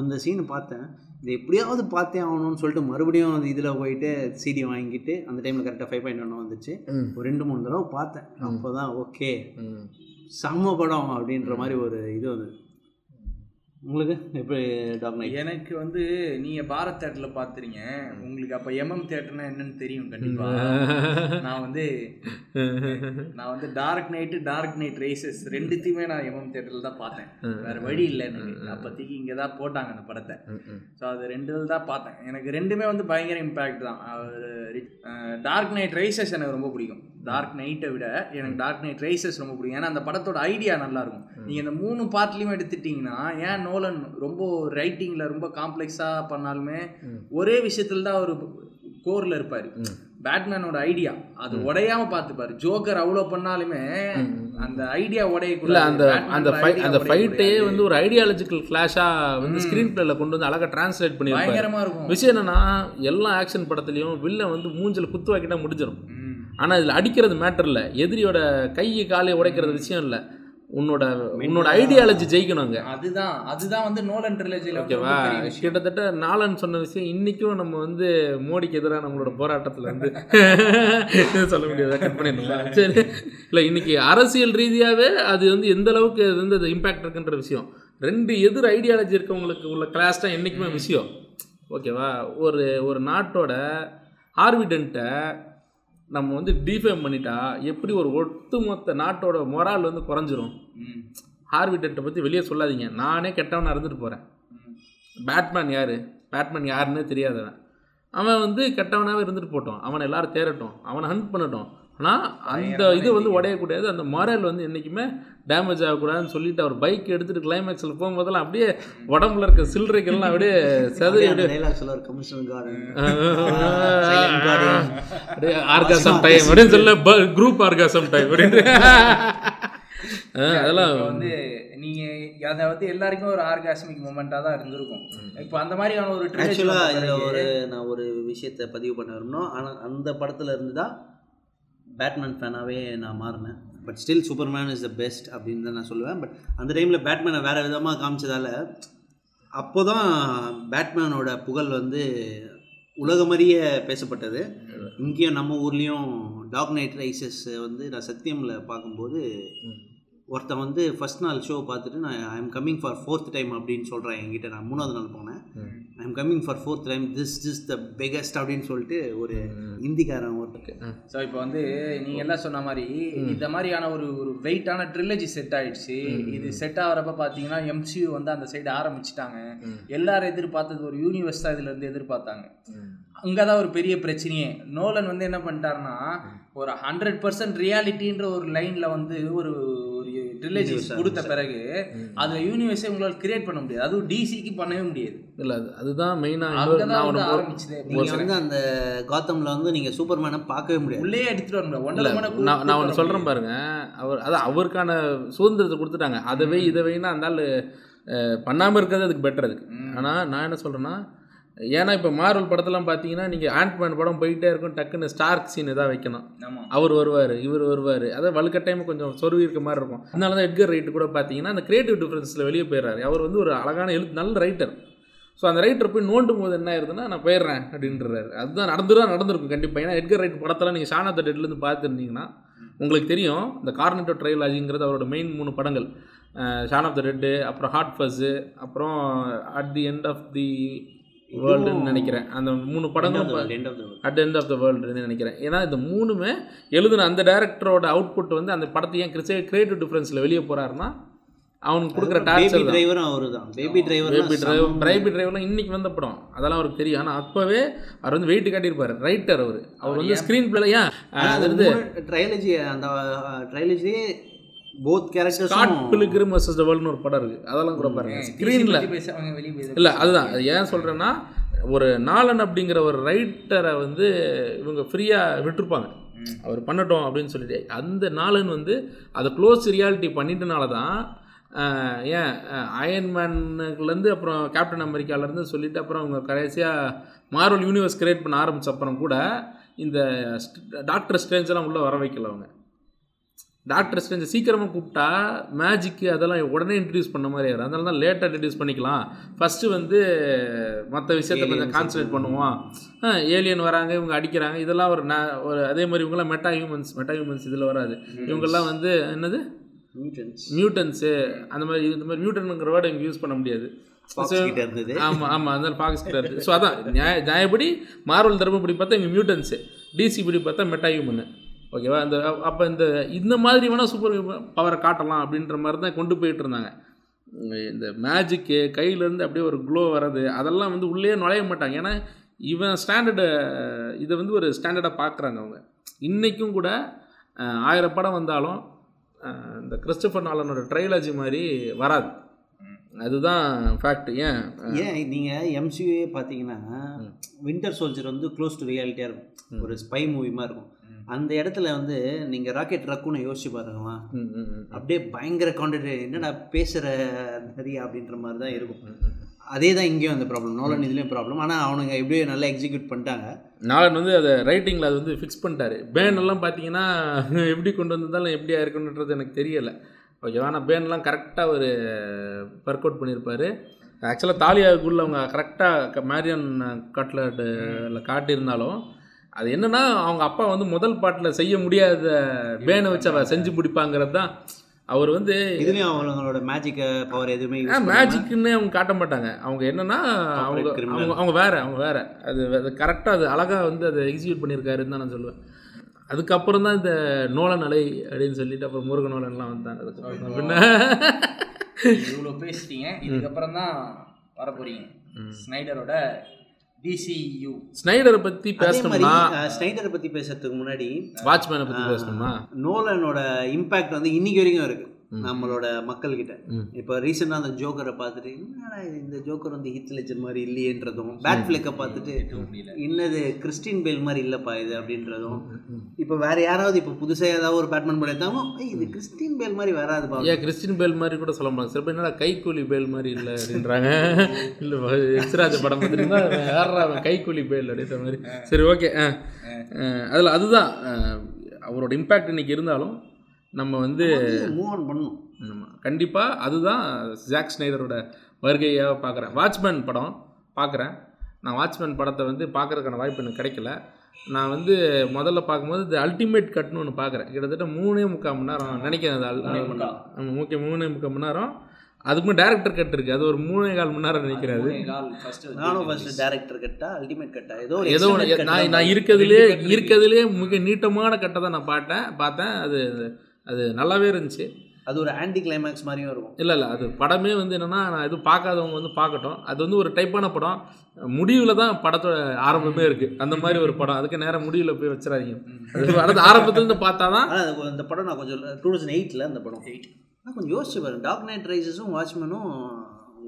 அந்த சீனை பார்த்தேன். இது எப்படியாவது பார்த்தே ஆகணும்னு சொல்லிட்டு மறுபடியும் அந்த இதில் போயிட்டு சிடி வாங்கிட்டு அந்த டைமில் கரெக்டாக ஃபைவ் பாயிண்ட் ஒன்று வந்துச்சு. ஒரு ரெண்டு மூணு தடவை பார்த்தேன். அப்போ தான் ஓகே. செம்ம படம் அப்படின்ற மாதிரி ஒரு இது வந்து உங்களுக்கு எப்படி டாக் நைட் எனக்கு வந்து நீங்க பாரத் தேட்டர்ல பாத்துறீங்க. உங்களுக்கு அப்ப எம்எம் தேட்டர்னா என்னன்னு தெரியும் கண்டிப்பா. நான் வந்து நான் வந்து dark knight dark knight rises ரெண்டுத்தையுமே நான் எம்எம் தேட்டர்ல தான் பார்த்தேன். வேற வழி இல்லை எனக்கு. அப்போதைக்கு இங்கே தான் போட்டாங்க அந்த படத்தை. ஸோ அது ரெண்டு தான் பார்த்தேன். எனக்கு ரெண்டுமே வந்து பயங்கர இம்பேக்ட் தான். டார்க் நைட் ரைசஸ் எனக்கு ரொம்ப பிடிக்கும். டார்க் நைட்டை விட எனக்கு டார்க் நைட் ரைசஸ் ரொம்ப பிடிக்கும். ஏன்னா அந்த படத்தோட ஐடியா நல்லா இருக்கும் நீங்கள் இந்த மூணு பார்ட்லையும் எடுத்துட்டிங்கன்னா ஏன் நோலன் ரொம்ப ரைட்டிங்கில் ரொம்ப காம்ப்ளெக்ஸாக பண்ணாலுமே. ஒரே விஷயத்தில் தான் அவர் கோரில் இருப்பார். பேட்மேனோட ஐடியா அது உடையாம பார்த்துப்பாரு. ஜோக்கர் அவ்வளோ பண்ணாலுமே அந்த ஐடியா இல்ல உடையக்கூடாது அந்த அந்த அந்த ஃபைட்டே. வந்து ஒரு ஐடியாலஜிக்கல் கிளாஷா வந்து ஸ்கிரீன் பிளேல கொண்டு வந்து அழகா டிரான்ஸ்லேட் பண்ணியிருப்பாரு. பயங்கரமா இருக்கும். விஷயம் என்னன்னா எல்லா ஆக்ஷன் படத்துலயும் வில்ல வந்து மூஞ்சில குத்து வாக்கிட்டா முடிஞ்சிடும் ம். ஆனா இதுல அடிக்கிறது மேட்டர் இல்ல. எதிரியோட கையை காலை உடைக்கிறது விஷயம் இல்ல. உன்னோட உன்னோட ஐடியாலஜி ஜெயிக்கணுங்க அதுதான் அதுதான் வந்து நோலன் ட்ரிலஜில ஓகேவா? கிட்டத்தட்ட நாலன் சொன்ன விஷயம் இன்னைக்கும் நம்ம வந்து மோடிக்கு எதிராக நம்மளோட போராட்டத்தில் வந்து சொல்ல முடியாது. கட் பண்ணிடலாம் சரி. இல்லை இன்னைக்கு அரசியல் ரீதியாகவே அது வந்து எந்த அளவுக்கு அது வந்து அது இம்பாக்ட் இருக்குன்ற விஷயம். ரெண்டு எதிர் ஐடியாலஜி இருக்கவங்களுக்கு உள்ள கிளாஸ் தான் என்றைக்குமே விஷயம். ஓகேவா? ஒரு ஒரு நாட்டோட ஆர்விடென்ட்டை நம்ம வந்து டிஃபேம் பண்ணிட்டா எப்படி ஒரு ஒட்டுமொத்த நாட்டோட மொரால் வந்து குறைஞ்சிரும்? ம். ஹார்விடென்ட்டை பற்றி வெளியே சொல்லாதீங்க. நானே கெட்டவனா இருந்துட்டு போகிறேன் பேட்மேன் யார்? பேட்மேன் யாருன்னே தெரியாதவன். அவன் வந்து கெட்டவனாகவே இருந்துட்டு போட்டோம். அவனை எல்லாரும் தேரட்டும் அவனை ஹண்ட் பண்ணட்டும். ஆனால் அந்த இது வந்து உடையக்கூடாது. அந்த மொரல் வந்து என்றைக்குமே டேமேஜ் ஆகக்கூடாதுன்னு சொல்லிட்டு அவர் பைக் எடுத்துகிட்டு கிளைமேக்ஸில் போகும்போதெல்லாம் அப்படியே உடம்புல இருக்க சில்லறைகள்லாம் அப்படியே செதறி அப்படியே ஆர்காசம் டைம் அப்படின்னு சொல்ல குரூப் ஆர்காசம் டைம் அப்படின்ட்டு ஆ, அதெல்லாம் வந்து நீங்க அதை வந்து எல்லாருக்கும் ஒரு ஆர்காஸ்மிக் மூமெண்டா தான் இருந்திருக்கும். இப்போ அந்த மாதிரியான ஒரு ஆக்சுவலாக இதில் ஒரு நான் ஒரு விஷயத்தை பதிவு பண்ண வரணும் ஆனால் அந்த படத்தில் இருந்து தான் பேட்மேன் ஃபேனாகவே நான் மாறினேன். But still Superman is the best அப்படின்னு தான் நான் சொல்லுவேன். பட் அந்த டைமில் பேட்மேனை வேறு விதமாக காமிச்சதால அப்போ தான் பேட்மேனோட புகழ் வந்து உலகமறிய பேசப்பட்டது. இங்கேயும் நம்ம ஊர்லேயும் டாக் நைட் ரைசஸ் வந்து நான் சத்தியமில் பார்க்கும்போது ஒருத்தன் வந்து ஃபர்ஸ்ட் நாள் ஷோ பார்த்துட்டு நான் I am coming for fourth time அப்படின்னு சொல்கிறேன் என்கிட்ட. நான் மூணாவது நாள் போனேன். I am coming for fourth time this this the biggest அப்படின்னு சொல்லிட்டு ஒரு இந்திக்காரன் ஒருத்தர் ஸோ இப்போ வந்து நீங்க எல்லாம் சொன்ன மாதிரி இந்த மாதிரியான ஒரு ஒரு வெயிட்டான ட்ரிலஜி செட் ஆயிடுச்சு. இது செட் ஆகிறப்ப பார்த்தீங்கன்னா எம்சியூ வந்து அந்த சைடு ஆரம்பிச்சிட்டாங்க. எல்லாரும் எதிர்பார்த்தது ஒரு யூனிவர்ஸ் தான் இதுல இருந்து எதிர்பார்த்தாங்க. அங்கே தான் ஒரு பெரிய பிரச்சனையே. நோலன் வந்து என்ன பண்ணிட்டாருன்னா ஒரு ஹண்ட்ரட் பர்சன்ட் ரியாலிட்டின்ற ஒரு லைனில் வந்து ஒரு ஒரு ட்ரிலஜி கொடுத்த பிறகு அதில் யூனிவர்ஸே உங்களால் கிரியேட் பண்ண முடியாது. அதுவும் டிசிக்கு பண்ணவே முடியாது. இல்லை அது அதுதான் மெயினாக ஆரம்பிச்சதே. நீங்கள் வந்து அந்த காத்தமில் வந்து நீங்கள் சூப்பர்மேனை பார்க்கவே முடியாது. உள்ளே எடுத்துட்டு வர முடியாது நான் நான் ஒன்று சொல்கிறேன் பாருங்க. அவர் அதான் அவருக்கான சுதந்திரத்தை கொடுத்துட்டாங்க. அதை வை இதை வைனா அந்த ஆள் பண்ணாமல் இருக்கிறது அதுக்கு பெட்டர் அதுக்கு. ஆனால் நான் என்ன சொல்கிறேன்னா ஏன்னா இப்போ மார்வல் படத்தெல்லாம் பார்த்தீங்கன்னா நீங்கள் ஆண்ட்மேன் படம் போயிட்டே இருக்கும் டக்குன்னு ஸ்டார்க் சீன் எதாவது வைக்கணும். அவர் வருவார் இவர் வருவார். அதாவது வலுக்கட்டாயமாக கொஞ்சம் சொருவி இருக்க மாதிரி இருக்கும். அதனால தான் எட்கர் ரைட்டு கூட பார்த்தீங்கன்னா அந்த கிரியேட்டிவ் டிஃப்ரென்ஸில் வெளியே போயிடுறாரு. அவர் வந்து ஒரு அழகான எழுத்து நல்ல ரைட்டர் ஸோ அந்த ரைட்டர் போய் நோண்டும் போது என்ன ஆயிருதுன்னா நான் போயிடுறேன் அப்படின்றாரு. அதுதான் நடந்துதான் நடந்திருக்கும் கண்டிப்பாக ஏன்னா எட்கர் ரைட் படத்தெல்லாம் நீங்கள் ஷானா த டெட்லேருந்து பார்த்துருந்தீங்கன்னா உங்களுக்கு தெரியும் இந்த கார்னட்டோ ட்ரைலாஜிங்கிறது அவரோட மெயின் மூணு படங்கள். ஷான் ஆஃப் த ரெட்டு அப்புறம் ஹாட் ஃபஸ்ஸு அப்புறம் at the end of the வேர்ல்டுன்னு நினைக்கிறேன். அந்த மூணு படங்களும் பா- end of the at end of the வேர்ல்டுன்னு நினைக்கிறேன். ஏன்னா இந்த மூணுமே எழுதின அந்த டேரக்டரோட அவுட்புட் வந்து அந்த படத்தை ஏன் கிறிஸ்டே கிரியேட்டிவ் டிஃப்ரென்ஸில் வெளியே போகிறாருன்னா அவனுக்கு கொடுக்குற பேபி டார்ச்சர் டிரைவரும் அவரு தான் பேபி டிரைவர் பேபி டிரைவர் பிரைபி டிரைவர்லாம் இன்னைக்கு வந்த படம். அதெல்லாம் அவருக்கு தெரியும். ஆனால் அப்போவே அவர் வந்து வெயிட் காட்டியிருப்பாரு. ரைட்டர் அவர். அவர் வந்து ஸ்க்ரீன் பிளே ஏன் அது வந்து ட்ரைலஜி அந்த ட்ரைலஜியே போத் ஸ்காட் கேரக்டர்ஸும் பிலிகிரிம் வர்சஸ் வேர்ல்டுன்னு ஒரு படம் இருக்குது அதெல்லாம் கூட பாருங்க. ஸ்க்ரீனில் இல்லை அதுதான். அது ஏன் சொல்கிறேன்னா ஒரு நாலன் அப்படிங்கிற ஒரு ரைட்டரை வந்து இவங்க ஃப்ரீயாக விட்டுருப்பாங்க. அவர் பண்ணட்டும் அப்படின்னு சொல்லிட்டு. அந்த நாளன் வந்து அதை க்ளோஸ் ரியாலிட்டி பண்ணிட்டனால தான் ஏன் அயன்மேன்லேருந்து அப்புறம் கேப்டன் அமெரிக்காலேருந்து சொல்லிட்டு அப்புறம் அவங்க கடைசியாக மார்வல் யூனிவர்ஸ் கிரியேட் பண்ண ஆரம்பிச்ச அப்புறம் கூட இந்த டாக்டர் ஸ்ட்ரேஞ்செல்லாம் உள்ளே வர வைக்கல அவங்க. டாக்டர் ஸ்ட்ரேஞ்சை சீக்கிரமாக கூப்பிட்டா மேஜிக்கு அதெல்லாம் உடனே இன்ட்ரடியூஸ் பண்ண மாதிரி ஆயிரும். அதனால தான் லேட்டாக இன்ட்ரடியூஸ் பண்ணிக்கலாம். ஃபஸ்ட்டு வந்து மற்ற விஷயத்தை கொஞ்சம் கான்சன்ட்ரேட் பண்ணுவோம். ஏலியன் வராங்க இவங்க அடிக்கிறாங்க இதெல்லாம் ஒரு நா ஒரு அதே மாதிரி இவங்கெல்லாம் மெட்டா ஹியூமன்ஸ் மெட்டா ஹியூமன்ஸ் இதில் வராது. இவங்கெல்லாம் வந்து என்னது. மியூட்டன்ஸு அந்த மாதிரி இந்த மாதிரி மியூட்டனுங்கிற வேர்டை இங்கே யூஸ் பண்ண முடியாது. ஆமாம் ஆமாம் அந்த ஃபாக்ஸ் கிட்ட இருக்குது ஸோ அதான் நியாய நியாயப்படி மார்வல் தர்மப்படி பார்த்தா இங்கே மியூட்டன்ஸு டிசி படி பார்த்தா மெட்டா ஹியூமனு ஓகேவா? அந்த அப்போ இந்த இந்த மாதிரி வேணால் சூப்பர் பவரை காட்டலாம் அப்படின்ற மாதிரி தான் கொண்டு போயிட்டு இருந்தாங்க. இந்த மேஜிக்கு கையிலேருந்து அப்படியே ஒரு க்ளோ வர்றது அதெல்லாம் வந்து உள்ளே நுழைய மாட்டாங்க. ஏன்னா இவன் ஸ்டாண்டர்டை இதை வந்து ஒரு ஸ்டாண்டர்டாக பார்க்குறாங்க அவங்க. இன்றைக்கும் கூட ஆயிரம் படம் வந்தாலும் இந்த கிறிஸ்டபர் நாலனோட ட்ரைலாஜி மாதிரி வராது. அதுதான் ஃபேக்ட் ஏன்? ஏன் நீங்க எம்சியூஏ பார்த்தீங்கன்னா வின்டர் சோல்ஜர் வந்து க்ளோஸ் டு ரியாலிட்டியாக இருக்கும். ஒரு ஸ்பை மூவி மாதிரி இருக்கும். அந்த இடத்துல வந்து நீங்க ராக்கெட் ரக்குன்னு யோசிச்சு பாருங்களா. அப்படியே பயங்கர கான்டென்ட் என்னடா பேசுகிற நிறைய அப்படின்ற மாதிரி தான் இருக்கும். அதே தான் இங்கேயும் அந்த ப்ராப்ளம் நோலன் இதுலேயும் ப்ராப்ளம் ஆனால் அவனுங்க எப்படியோ நல்லா எக்ஸிக்யூட் பண்ணிட்டாங்க. நாளன் வந்து அதை ரைட்டிங்கில் அது வந்து ஃபிக்ஸ் பண்ணிட்டாரு. பேன் எல்லாம் பார்த்தீங்கன்னா எப்படி கொண்டு வந்திருந்தாலும் எப்படியா இருக்குன்றது எனக்கு தெரியலை. ஓகேவா பேன்லாம் கரெக்டாக ஒரு ஒர்க் அவுட் பண்ணியிருப்பார். ஆக்சுவலாக தாலியாவுக்குள்ள அவங்க கரெக்டாக மேரியன் கட்லட்டில் காட்டியிருந்தாலும் அது என்னன்னா அவங்க அப்பா வந்து முதல் பாட்டில் செய்ய முடியாத பேனை வச்சு அவ செஞ்சு முடிப்பாங்கிறது தான். அவர் வந்து இதுலேயும் அவங்களோட மேஜிக் பவர் எதுவுமே மேஜிக்னு அவங்க காட்ட மாட்டாங்க. அவங்க என்னன்னா அவங்க. அவங்க அவங்க வேற அவங்க வேற. அது அது கரெக்டாக அது அழகாக வந்து அதை எக்ஸிக்யூட் பண்ணியிருக்காருன்னு தான் நான் சொல்லுவேன். அதுக்கப்புறம் தான் இந்த நோலன் அலை அப்படின்னு சொல்லிட்டு அப்புறம் முருக நோலன்லாம் வந்தாங்க அதுக்கப்புறம் பின்ன. இவ்வளோ பேசிட்டீங்க. இதுக்கப்புறம் தான் வர போறீங்க ஸ்னைடரோட டிசியு ஸ்னைடரை பற்றி பேசணும்னா ஸ்னைடரை பற்றி பேசுறதுக்கு முன்னாடி வாட்ச்மேனை பற்றி பேசணுமா? நோலனோட இம்பாக்ட் வந்து இன்னைக்கு வரைக்கும் இருக்கு. நம்மளோட மக்கள்கிட்ட. இப்போ ரீசெண்டாக அந்த ஜோக்கரை பார்த்துட்டு என்னடா இது? இந்த ஜோக்கர் வந்து ஹிட் லெஜர் மாதிரி இல்லையேன்றதும் பேட் ஃபிளேக்கை பார்த்துட்டு இன்னது கிறிஸ்டின் பேல் மாதிரி இல்லைப்பா இது? அப்படின்றதும் இப்போ வேற யாராவது இப்போ புதுசாக ஏதாவது ஒரு பேட்மேன் படம் எடுத்தாலும் "ஏய், இது கிறிஸ்டின் பேல் மாதிரி வராதுப்பா ஏன் கிறிஸ்டின் பேல் மாதிரி கூட சொல்ல முடியாது. சில பேர் என்னடா கைக்கூலி பேல் மாதிரி இல்லை அப்படின்றாங்க. இல்லை எக்ஸ்ராஜ் படம் பார்த்துட்டீங்கன்னா யாரா கைக்கூலி பேல் அப்படின்ற மாதிரி. சரி ஓகே. அதில் அதுதான் அவரோட இம்பேக்ட் இன்னைக்கு இருந்தாலும் நம்ம வந்து மூவ் ஆன் பண்ணும் நம்ம கண்டிப்பாக அதுதான் ஜாக் ஸ்னைடரோட வருகையாக பார்க்குறேன். வாட்ச்மேன் படம் பார்க்குறேன். நான் வாட்ச்மேன் படத்தை வந்து பார்க்குறதுக்கான வாய்ப்பு எனக்கு கிடைக்கல. நான் வந்து முதல்ல பார்க்கும்போது இந்த அல்டிமேட் கட்னு ஒன்று பார்க்குறேன். கிட்டத்தட்ட மூணே முக்கால் மணி நேரம் நினைக்கிறேன் அது மூணே முக்கால். ஆமாம் ஓகே மூணே முக்கால் மணி நேரம். அதுக்கு டேரக்டர் கட் இருக்குது அது ஒரு மூணே கால் மணி நேரம் நினைக்கிறேன் அது. ஃபர்ஸ்ட் நானும் ஃபர்ஸ்ட் டேரக்டர் கட்டா அல்டிமேட் கட்டா ஏதோ ஏதோ நான் நான் இருக்கிறதுலே இருக்கிறதுலே மிக நீட்டமான கட்டை தான் நான் பார்த்தேன். பார்த்தேன். அது அது நல்லாவே இருந்துச்சு. அது ஒரு ஆன்டி கிளைமேக்ஸ் மாதிரியும் இருக்கும். இல்லை இல்லை அது படமே வந்து என்னென்னா நான் எதுவும் பார்க்காதவங்க வந்து பார்க்கட்டும். அது வந்து ஒரு டைப்பான படம். முடிவில் தான் படத்தோட ஆரம்பமே இருக்குது அந்த மாதிரி ஒரு படம். அதுக்கு நேரம் முடிவில் போய் வச்சிடாதீங்க. அது அடுத்து ஆரம்பத்துலேருந்து பார்த்தா தான். அந்த படம் நான் கொஞ்சம் டூ தௌசண்ட் எயிட்டில் அந்த படம். நான் கொஞ்சம் யோசிச்சு பாருங்க. டார்க் நைட் ரைசஸும் வாட்ச்மேனும்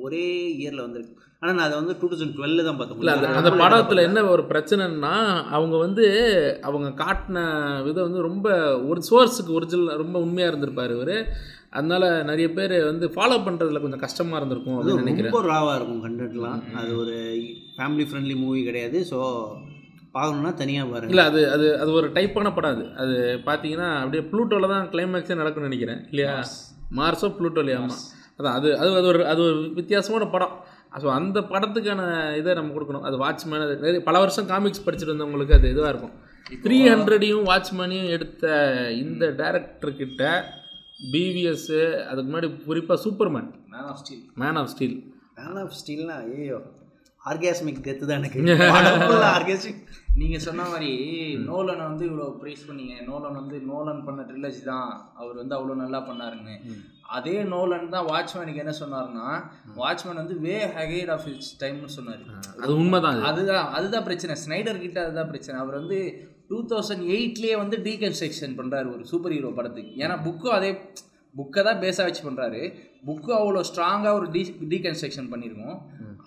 ஒரே இயரில் வந்திருக்கு. ஆனால் நான் அதை வந்து டூ தௌசண்ட் டுவெல்ல தான் பார்த்தேன் இல்லை அந்த படத்தில் என்ன ஒரு பிரச்சனைன்னா அவங்க வந்து அவங்க காட்டின விதம் வந்து ரொம்ப ஒரு சோர்ஸுக்கு ஒரிஜினல் ரொம்ப உண்மையாக இருந்திருப்பார் இவர். அதனால நிறைய பேர் வந்து ஃபாலோ பண்ணுறதுல கொஞ்சம் கஷ்டமாக இருந்திருக்கும் அப்படின்னு நினைக்கிறேன். ரொம்ப ராவாக இருக்கும் கண்டென்ட்லாம் அது ஒரு ஃபேமிலி ஃப்ரெண்ட்லி மூவி கிடையாது. ஸோ பார்க்கணுன்னா தனியாக பாருங்க. இல்லை அது அது அது ஒரு டைப்பான படம் அது. அது பார்த்தீங்கன்னா அப்படியே ப்ளூட்டோவில் தான் கிளைமேக்ஸே நடக்கும்னு நினைக்கிறேன். இல்லையா? மார்ஸோ ப்ளூட்டோலையா ஆமாம் அதான் அது அது அது ஒரு அது ஒரு வித்தியாசமான படம். ஸோ அந்த படத்துக்கான இதை நம்ம கொடுக்கணும். அது வாட்ச்மேன் அது நிறைய பல வருஷம் காமிக்ஸ் படிச்சுட்டு வந்தவங்களுக்கு அது இதுவாக இருக்கும். த்ரீ ஹண்ட்ரடையும் வாட்ச்மேனையும் எடுத்த இந்த டேரக்டர்கிட்ட பிவிஎஸ்ஸு அதுக்கு முன்னாடி குறிப்பாக Superman man of steel man of steel man of ஸ்டீல்னா ஐயோ ஆர்காஸ்மிக் டெத்து தான் எனக்கு. ஆர்காஸ்மிக் நீங்கள் சொன்ன மாதிரி நோலன் வந்து இவ்வளோ ப்ரைஸ் பண்ணீங்க. நோலன் வந்து நோலன் பண்ண ட்ரிலஜி தான். அவர் வந்து அவ்வளோ நல்லா பண்ணாருங்க அதே நோலன் தான் வாட்ச்மேனுக்கு என்ன சொன்னாருன்னா வாட்ச்மேன் வந்து வே ஹெகேட் ஆஃப் இட்ஸ் டைம்னு சொன்னார். அது உண்மைதான் அது. அதுதான் அதுதான் பிரச்சனை. ஸ்னைடர் கிட்ட அதுதான் பிரச்சனை. அவர் வந்து டூ தௌசண்ட் எயிட்லேயே வந்து டீகன்ஸ்ட்ரக்ஷன் பண்ணுறாரு ஒரு சூப்பர் ஹீரோ படத்துக்கு. ஏன்னா புக்கும் அதே புக்கை தான் பேஸாக வச்சு பண்ணுறாரு புக்கு அவ்வளோ ஸ்ட்ராங்காக ஒரு டீ டீகன்ஸ்ட்ரக்ஷன் பண்ணியிருக்கோம்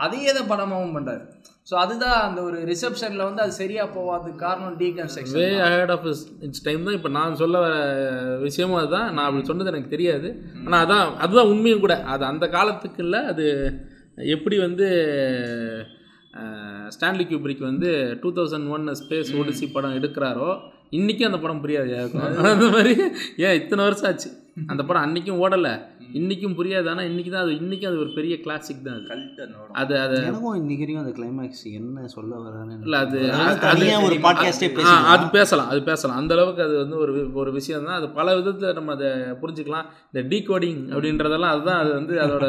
அதையே தான் படமாகவும் பண்ணுறாரு ஸோ அதுதான் அந்த ஒரு ரிசப்ஷனில் வந்து அது சரியாக போகாததுக்கு காரணம் way deconstruction ahead of its time தான் இப்போ நான் சொல்ல வர விஷயமும் அதுதான். நான் அப்படி சொன்னது எனக்கு தெரியாது. ஆனால் அதான் அதுதான் உண்மையும் கூட. அது அந்த காலத்துக்கு இல்லை அது எப்படி வந்து ஸ்டான்லி கியூப்ரிக் வந்து two thousand one space odyssey படம் எடுக்கிறாரோ இன்றைக்கும் அந்த படம் புரியாது யாருக்கும். அந்த மாதிரி ஏன் இத்தனை வருஷம் ஆச்சு? அந்த படம் அன்றைக்கும் ஓடலை. இன்றைக்கும் புரியாது ஆனால் இன்றைக்கி தான் அது இன்றைக்கும் அது ஒரு பெரிய கிளாசிக் தான் அது. கல்ட் அதோட அது அது எனக்கும் இன்னைக்கு வரைக்கும் அந்த கிளைமேக்ஸ் என்ன சொல்ல வரான்னு இல்லை அது ஒரு பாட்காஸ்டே ஆ, பேசலாம் அது பேசலாம் அது பேசலாம். அந்த அளவுக்கு அது வந்து ஒரு ஒரு விஷயம் தான். அது பல விதத்தில் நம்ம அதை புரிஞ்சுக்கலாம். இந்த டீகோடிங் அப்படின்றதெல்லாம் அதுதான் அது வந்து அதோட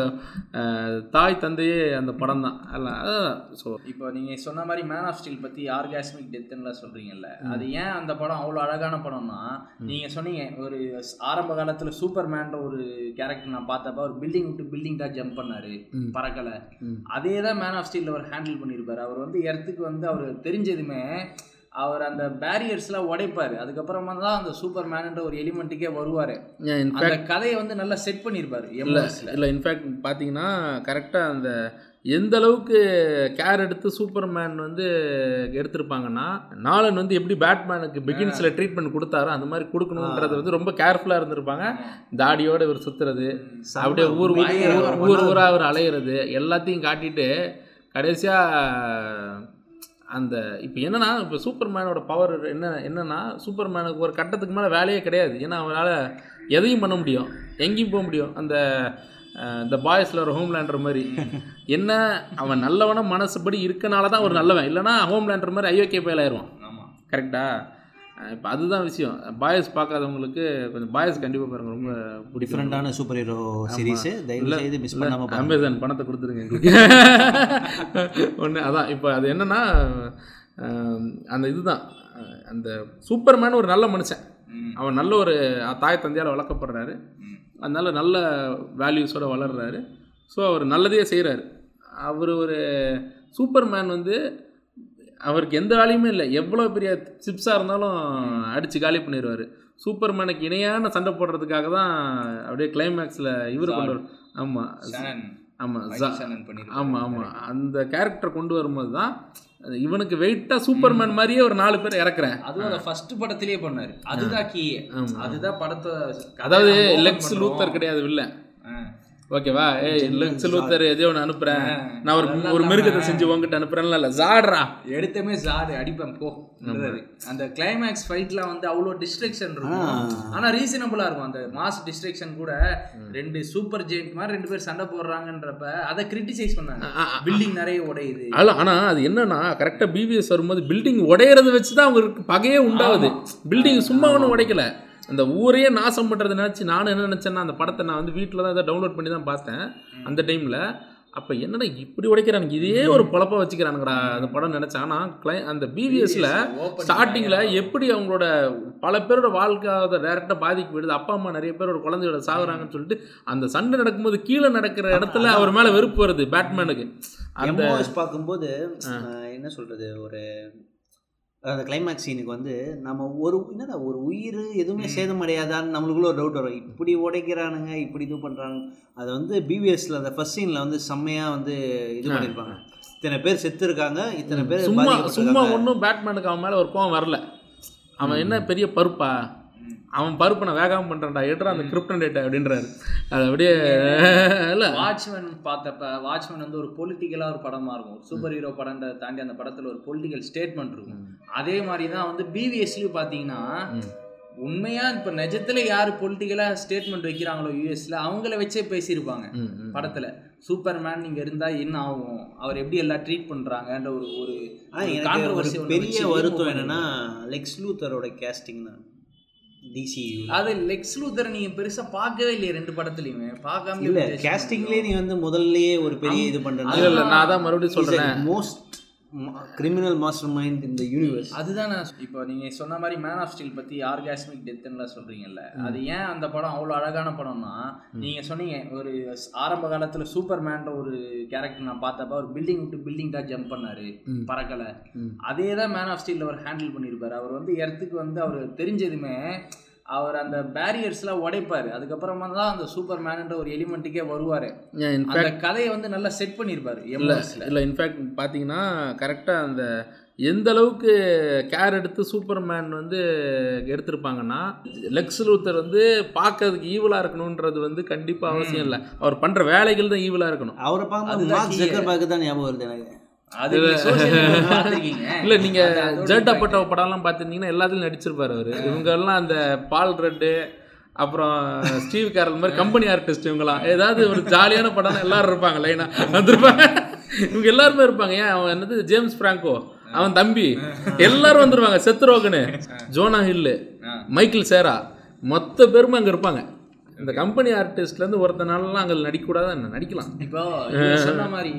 தாய் தந்தையே அந்த படம் தான். அல்ல அதுதான் ஸோ இப்போ நீங்கள் சொன்ன மாதிரி மேன் ஆஃப் ஸ்டீல் பற்றி ஆர்காஸ்மிக் டெத்துன்னுலாம் சொல்கிறீங்கல்ல அது ஏன் அந்த படம் அவ்வளோ அழகான படம்னா நீங்கள் சொன்னீங்க ஒரு ஆரம்ப காலத்தில் சூப்பர் மேன்ற ஒரு கேரக்டர் நான் பார்த்தப்ப ஒரு பில்டிங் விட்டு பில்டிங் தான் ஜம்ப் பண்ணாரு. பறக்கலை. அதே தான் மேன் ஆஃப் ஸ்டீல் அவர் ஹேண்டில் பண்ணியிருப்பார். அவர் வந்து எர்த்துக்கு வந்து அவர் தெரிஞ்சதுமே அவர் அந்த பேரியர்ஸ்லாம் உடைப்பார். அதுக்கப்புறமா தான் அந்த சூப்பர் மேன்ன்ற ஒரு எலிமெண்ட்டுக்கே வருவார். அந்த கதையை வந்து நல்லா செட் பண்ணியிருப்பார் இல்லை இல்லை இன்ஃபேக்ட் பார்த்தீங்கன்னா கரெக்டாக அந்த எந்த அளவுக்கு கேர் எடுத்து சூப்பர்மேன் வந்து எடுத்திருப்பாங்கன்னா நாலன் வந்து எப்படி பேட்மேனுக்கு பிகின்ஸில் ட்ரீட்மெண்ட் கொடுத்தாரோ அந்த மாதிரி கொடுக்கணுன்றது வந்து ரொம்ப கேர்ஃபுல்லாக இருந்திருப்பாங்க. தாடியோட இவர் சுற்றுறது அப்படியே ஊர் ஊர் ஊர் ஊர் ஊரா அவர் அலையிறது எல்லாத்தையும் காட்டிட்டு கடைசியாக அந்த இப்போ என்னன்னா இப்போ சூப்பர்மேனோட பவர் என்ன என்னன்னா சூப்பர்மேனுக்கு ஒரு கட்டத்துக்கு மேலே வேலையே கிடையாது. ஏன்னா அவரால் எதையும் பண்ண முடியும். எங்கேயும் போக முடியும். அந்த இந்த பாய்ஸில் ஒரு ஹோம்லேண்டர் மாதிரி. என்ன அவன் நல்லவன மனசுபடி இருக்கனால தான் ஒரு நல்லவன். இல்லைன்னா ஹோம்லேண்டர் மாதிரி ஐயோகே பயல் ஆயிடுவான் ஆமாம் கரெக்டா இப்போ அதுதான் விஷயம். பாய்ஸ் பார்க்காதவங்களுக்கு கொஞ்சம் பாய்ஸ் கண்டிப்பாக பாருங்க ரொம்ப டிஃப்ரெண்டான சூப்பர் ஹீரோ சீரிஸ் தயவு இல்ல, செய்து மிஸ் இல்ல, பண்ணாம பாருங்க. அமேசான் பணத்தை கொடுத்துருங்க எங்களுக்கு. ஒன்று அதான் இப்போ அது என்னன்னா அந்த இதுதான். அந்த சூப்பர்மேன் ஒரு நல்ல மனுஷன். அவன் நல்ல ஒரு தாய் தந்தையால் வளர்க்கப்படுறாரு. அதனால நல்ல வேல்யூஸோட வளர்றாரு. ஸோ அவர் நல்லதையே செய்கிறாரு அவர் ஒரு சூப்பர்மேன் வந்து அவருக்கு எந்த வேலையுமே இல்லை. எவ்வளோ பெரிய சிப்ஸாக இருந்தாலும் அடித்து காலி பண்ணிடுவார் சூப்பர்மேனுக்கு இணையான சண்டை போடுறதுக்காக தான் அப்படியே கிளைமேக்ஸில் இவர் கொண்டு வரும் ஆமாம் ஆமாம். ஆமாம் ஆமாம் அந்த கேரக்டர் கொண்டு வரும்போது தான் இவனுக்கு வெயிட்டாக சூப்பர்மேன் மாதிரியே ஒரு நாலு பேர் இறக்குறேன் அதுவும் ஃபர்ஸ்ட் படத்திலேயே பண்ணாரு அதுதான் கீ. அதுதான் படத்தை அதாவது லெக்ஸ் லூத்தர். கிடையாது வில்ல ஆ. ஓகேவா? ஏய் லெக்ஸ் லூத்தர் எதையோ ஒன்று அனுப்புகிறேன் ஆ. நான் ஒரு ஒரு மிருகத்தை செஞ்சு உங்ககிட்ட அனுப்புறேன்ல இல்லை ஜாடுறா? எடுத்தமே ஜாடு அடிப்பேன் போ. அந்த கிளைமேக்ஸ் ஃபைட்ல வந்து அவ்வளோ டிஸ்ட்ரக்ஷன் இருக்கும். ஆனா ரீசனபிளா இருக்கும். அந்த மாஸ் டிஸ்ட்ரக்ஷன் கூட ரெண்டு சூப்பர் ஜெயிண்ட் மாதிரி ரெண்டு பேர் சண்டை போடுறாங்கன்றப்ப அதை கிரிட்டிசைஸ் பண்ணாங்க. பில்டிங் நிறைய உடையுது. அதில் ஆனால் அது என்னன்னா கரெக்டாக பிபிஎஸ் வரும்போது பில்டிங் உடையறத வச்சு தான் அவங்களுக்கு பகையே உண்டாகுது. பில்டிங் சும்மா ஒன்றும் உடைக்கல. அந்த ஊரையே நாசம் பண்ணுறது நினச்சி நானும் என்ன நினச்சேன்னா அந்த படத்தை நான் வந்து வீட்டில் தான் இதை டவுன்லோட் பண்ணி தான் பார்த்தேன் அந்த டைமில் அப்போ என்னடா இப்படி உடைக்கிறானுங்க? இதே ஒரு பொழப்ப வச்சுக்கிறானுங்கடா அந்த படம் நினச்சேன் ஆனால் கிளை அந்த பிவிஎஸ்ல ஸ்டார்டிங்கில் எப்படி அவங்களோட பல பேரோட வாழ்க்கை அதை டேரெக்டாக பாதிக்கு விடுது அப்பா அம்மா நிறைய பேரோட குழந்தையோட சாகுறாங்கன்னு சொல்லிட்டு அந்த சண்டை நடக்கும்போது கீழே நடக்கிற இடத்துல அவர் மேலே வெறுப்பு வருது பேட்மேனுக்கு அந்த பார்க்கும்போது என்ன சொல்கிறது ஒரு அந்த கிளைமேக்ஸ் சீனுக்கு வந்து நம்ம ஒரு என்னடா ஒரு உயிர் எதுவுமே சேதமடையாதான்னு நம்மளுக்குள்ள ஒரு டவுட் வரும். இப்படி உடைக்கிறானுங்க இப்படி இது பண்ணுறானுங்க அதை வந்து பிவிஎஸ்ல அந்த ஃபர்ஸ்ட் சீனில் வந்து செம்மையாக வந்து இது பண்ணியிருப்பாங்க. இத்தனை பேர் செத்து இருக்காங்க இத்தனை பேர் சும்மா சும்மா. ஒன்றும் பேட்மேனுக்கு அவன் மேலே ஒரு கோவம் வரல. அவன் என்ன பெரிய பருப்பா? அவன் பருப்பு நான் வேகாம பண்ணுறேன்டா எடுறா அந்த கிரிப்டன் டேட்டா அப்படின்றாரு. அது அப்படியே இல்லை. வாட்ச்மேன் பார்த்தப்ப வாட்ச்மேன் வந்து ஒரு பொலிட்டிக்கலா ஒரு படமா இருக்கும். ஒரு சூப்பர் ஹீரோ படம்ன்றதை தாண்டி அந்த படத்துல ஒரு பொலிட்டிக்கல் ஸ்டேட்மெண்ட் இருக்கும். அதே மாதிரி தான் வந்து பிவிஎஸ்லயும் பாத்தீங்கன்னா உண்மையா இப்ப நிஜத்துல யாரு பொலிட்டிக்கலா ஸ்டேட்மெண்ட் வைக்கிறாங்களோ யூஎஸ்ல அவங்கள வச்சே பேசியிருப்பாங்க படத்துல. சூப்பர்மேன் நீங்க இருந்தா என்ன ஆகும்? அவர் எப்படி எல்லாம் ட்ரீட் பண்றாங்கன்ற ஒரு ஒரு பெரிய வருத்தம் என்னன்னா லெக்ஸ் லூத்தரோட கேஸ்டிங் தான். டிசி அது லெக்ஸ் லூத்தர் நீங்க பெருசா பார்க்கவே இல்லையே ரெண்டு படத்துலயுமே. பார்க்காம இல்ல கேஸ்டிங்லேயே நீ வந்து முதல்லயே ஒரு பெரிய இது இல்ல இல்ல பண்ற நான் அதான் மறுபடியும் சொல்றேன். மோஸ்ட் கிரிமினல் மாஸ்டர் மைண்ட் இந்த யூனிவர்ஸ் அதுதான் நான் இப்போ நீங்க சொன்ன மாதிரி மேன் ஆஃப் ஸ்டீல் பத்தி ஆர்காஸ்மிக் டெத்துன்னுலாம் சொல்றீங்கல்ல அது ஏன் அந்த படம் அவ்வளோ அழகான படம்னா நீங்க சொன்னீங்க ஒரு ஆரம்ப காலத்துல சூப்பர் மேன்ற ஒரு கேரக்டர் நான் பார்த்தப்ப ஒரு பில்டிங் விட்டு பில்டிங் தான் ஜம்ப் பண்ணாரு. பறக்கல. அதே தான் மேன் ஆஃப் ஸ்டீல் அவர் ஹேண்டில் பண்ணியிருப்பாரு. அவர் வந்து இடத்துக்கு வந்து அவர் தெரிஞ்சதுமே அவர் அந்த பேரியர்ஸ்லாம் உடைப்பாரு. அதுக்கப்புறமா தான் அந்த சூப்பர் மேன்ன்ற ஒரு எலிமெண்ட்டுக்கே வருவாரு. அந்த கதையை வந்து நல்லா செட் பண்ணியிருப்பாரு இல்லை எம்எஸ்ல இல்லை இன்ஃபேக்ட் பார்த்தீங்கன்னா கரெக்டாக அந்த எந்த அளவுக்கு கேர் எடுத்து சூப்பர்மேன் வந்து எடுத்திருப்பாங்கன்னா லெக்ஸ் லூத்தர் வந்து பார்க்கறதுக்கு ஈவலாக இருக்கணுன்றது வந்து கண்டிப்பாக அவசியம் இல்லை. அவர் பண்ணுற வேலைகள் தான் ஈவலாக இருக்கணும். அவரை பார்க்கும்போது தான் ஞாபகம் வருது எனக்கு. அது நீங்க. இல்லை. நீங்கள் அது அதோட ஜெட் impact. அப்பட்டோ படம்லாம் பார்த்துருந்தீங்கன்னா எல்லாத்துலையும் நடிச்சிருப்பாரு அவர். இவங்கெல்லாம் அந்த பால் ரெட்டு அப்புறம் ஸ்டீவ் கேரல் மாதிரி கம்பெனி ஆர்டிஸ்ட் இவங்கலாம் ஏதாவது ஒரு ஜாலியான படம் எல்லாரும் இருப்பாங்க லைனாக வந்திருப்பாங்க. இவங்க எல்லாருமே இருப்பாங்க. ஏன்? அவன் என்னது? James Franco. அவன் தம்பி. எல்லாரும் வந்துருவாங்க. செத்ரோகனு ஜோனா ஹில்லு. மைக்கேல் சேரா. மொத்த பேருமே அங்கே இருப்பாங்க. இந்த கம்பெனி ஆர்டிஸ்ட்லேருந்து ஒருத்தனாலலாம் அங்கே நடிக்கக்கூடாது என்ன? நடிக்கலாம். இப்போ சொன்ன மாதிரி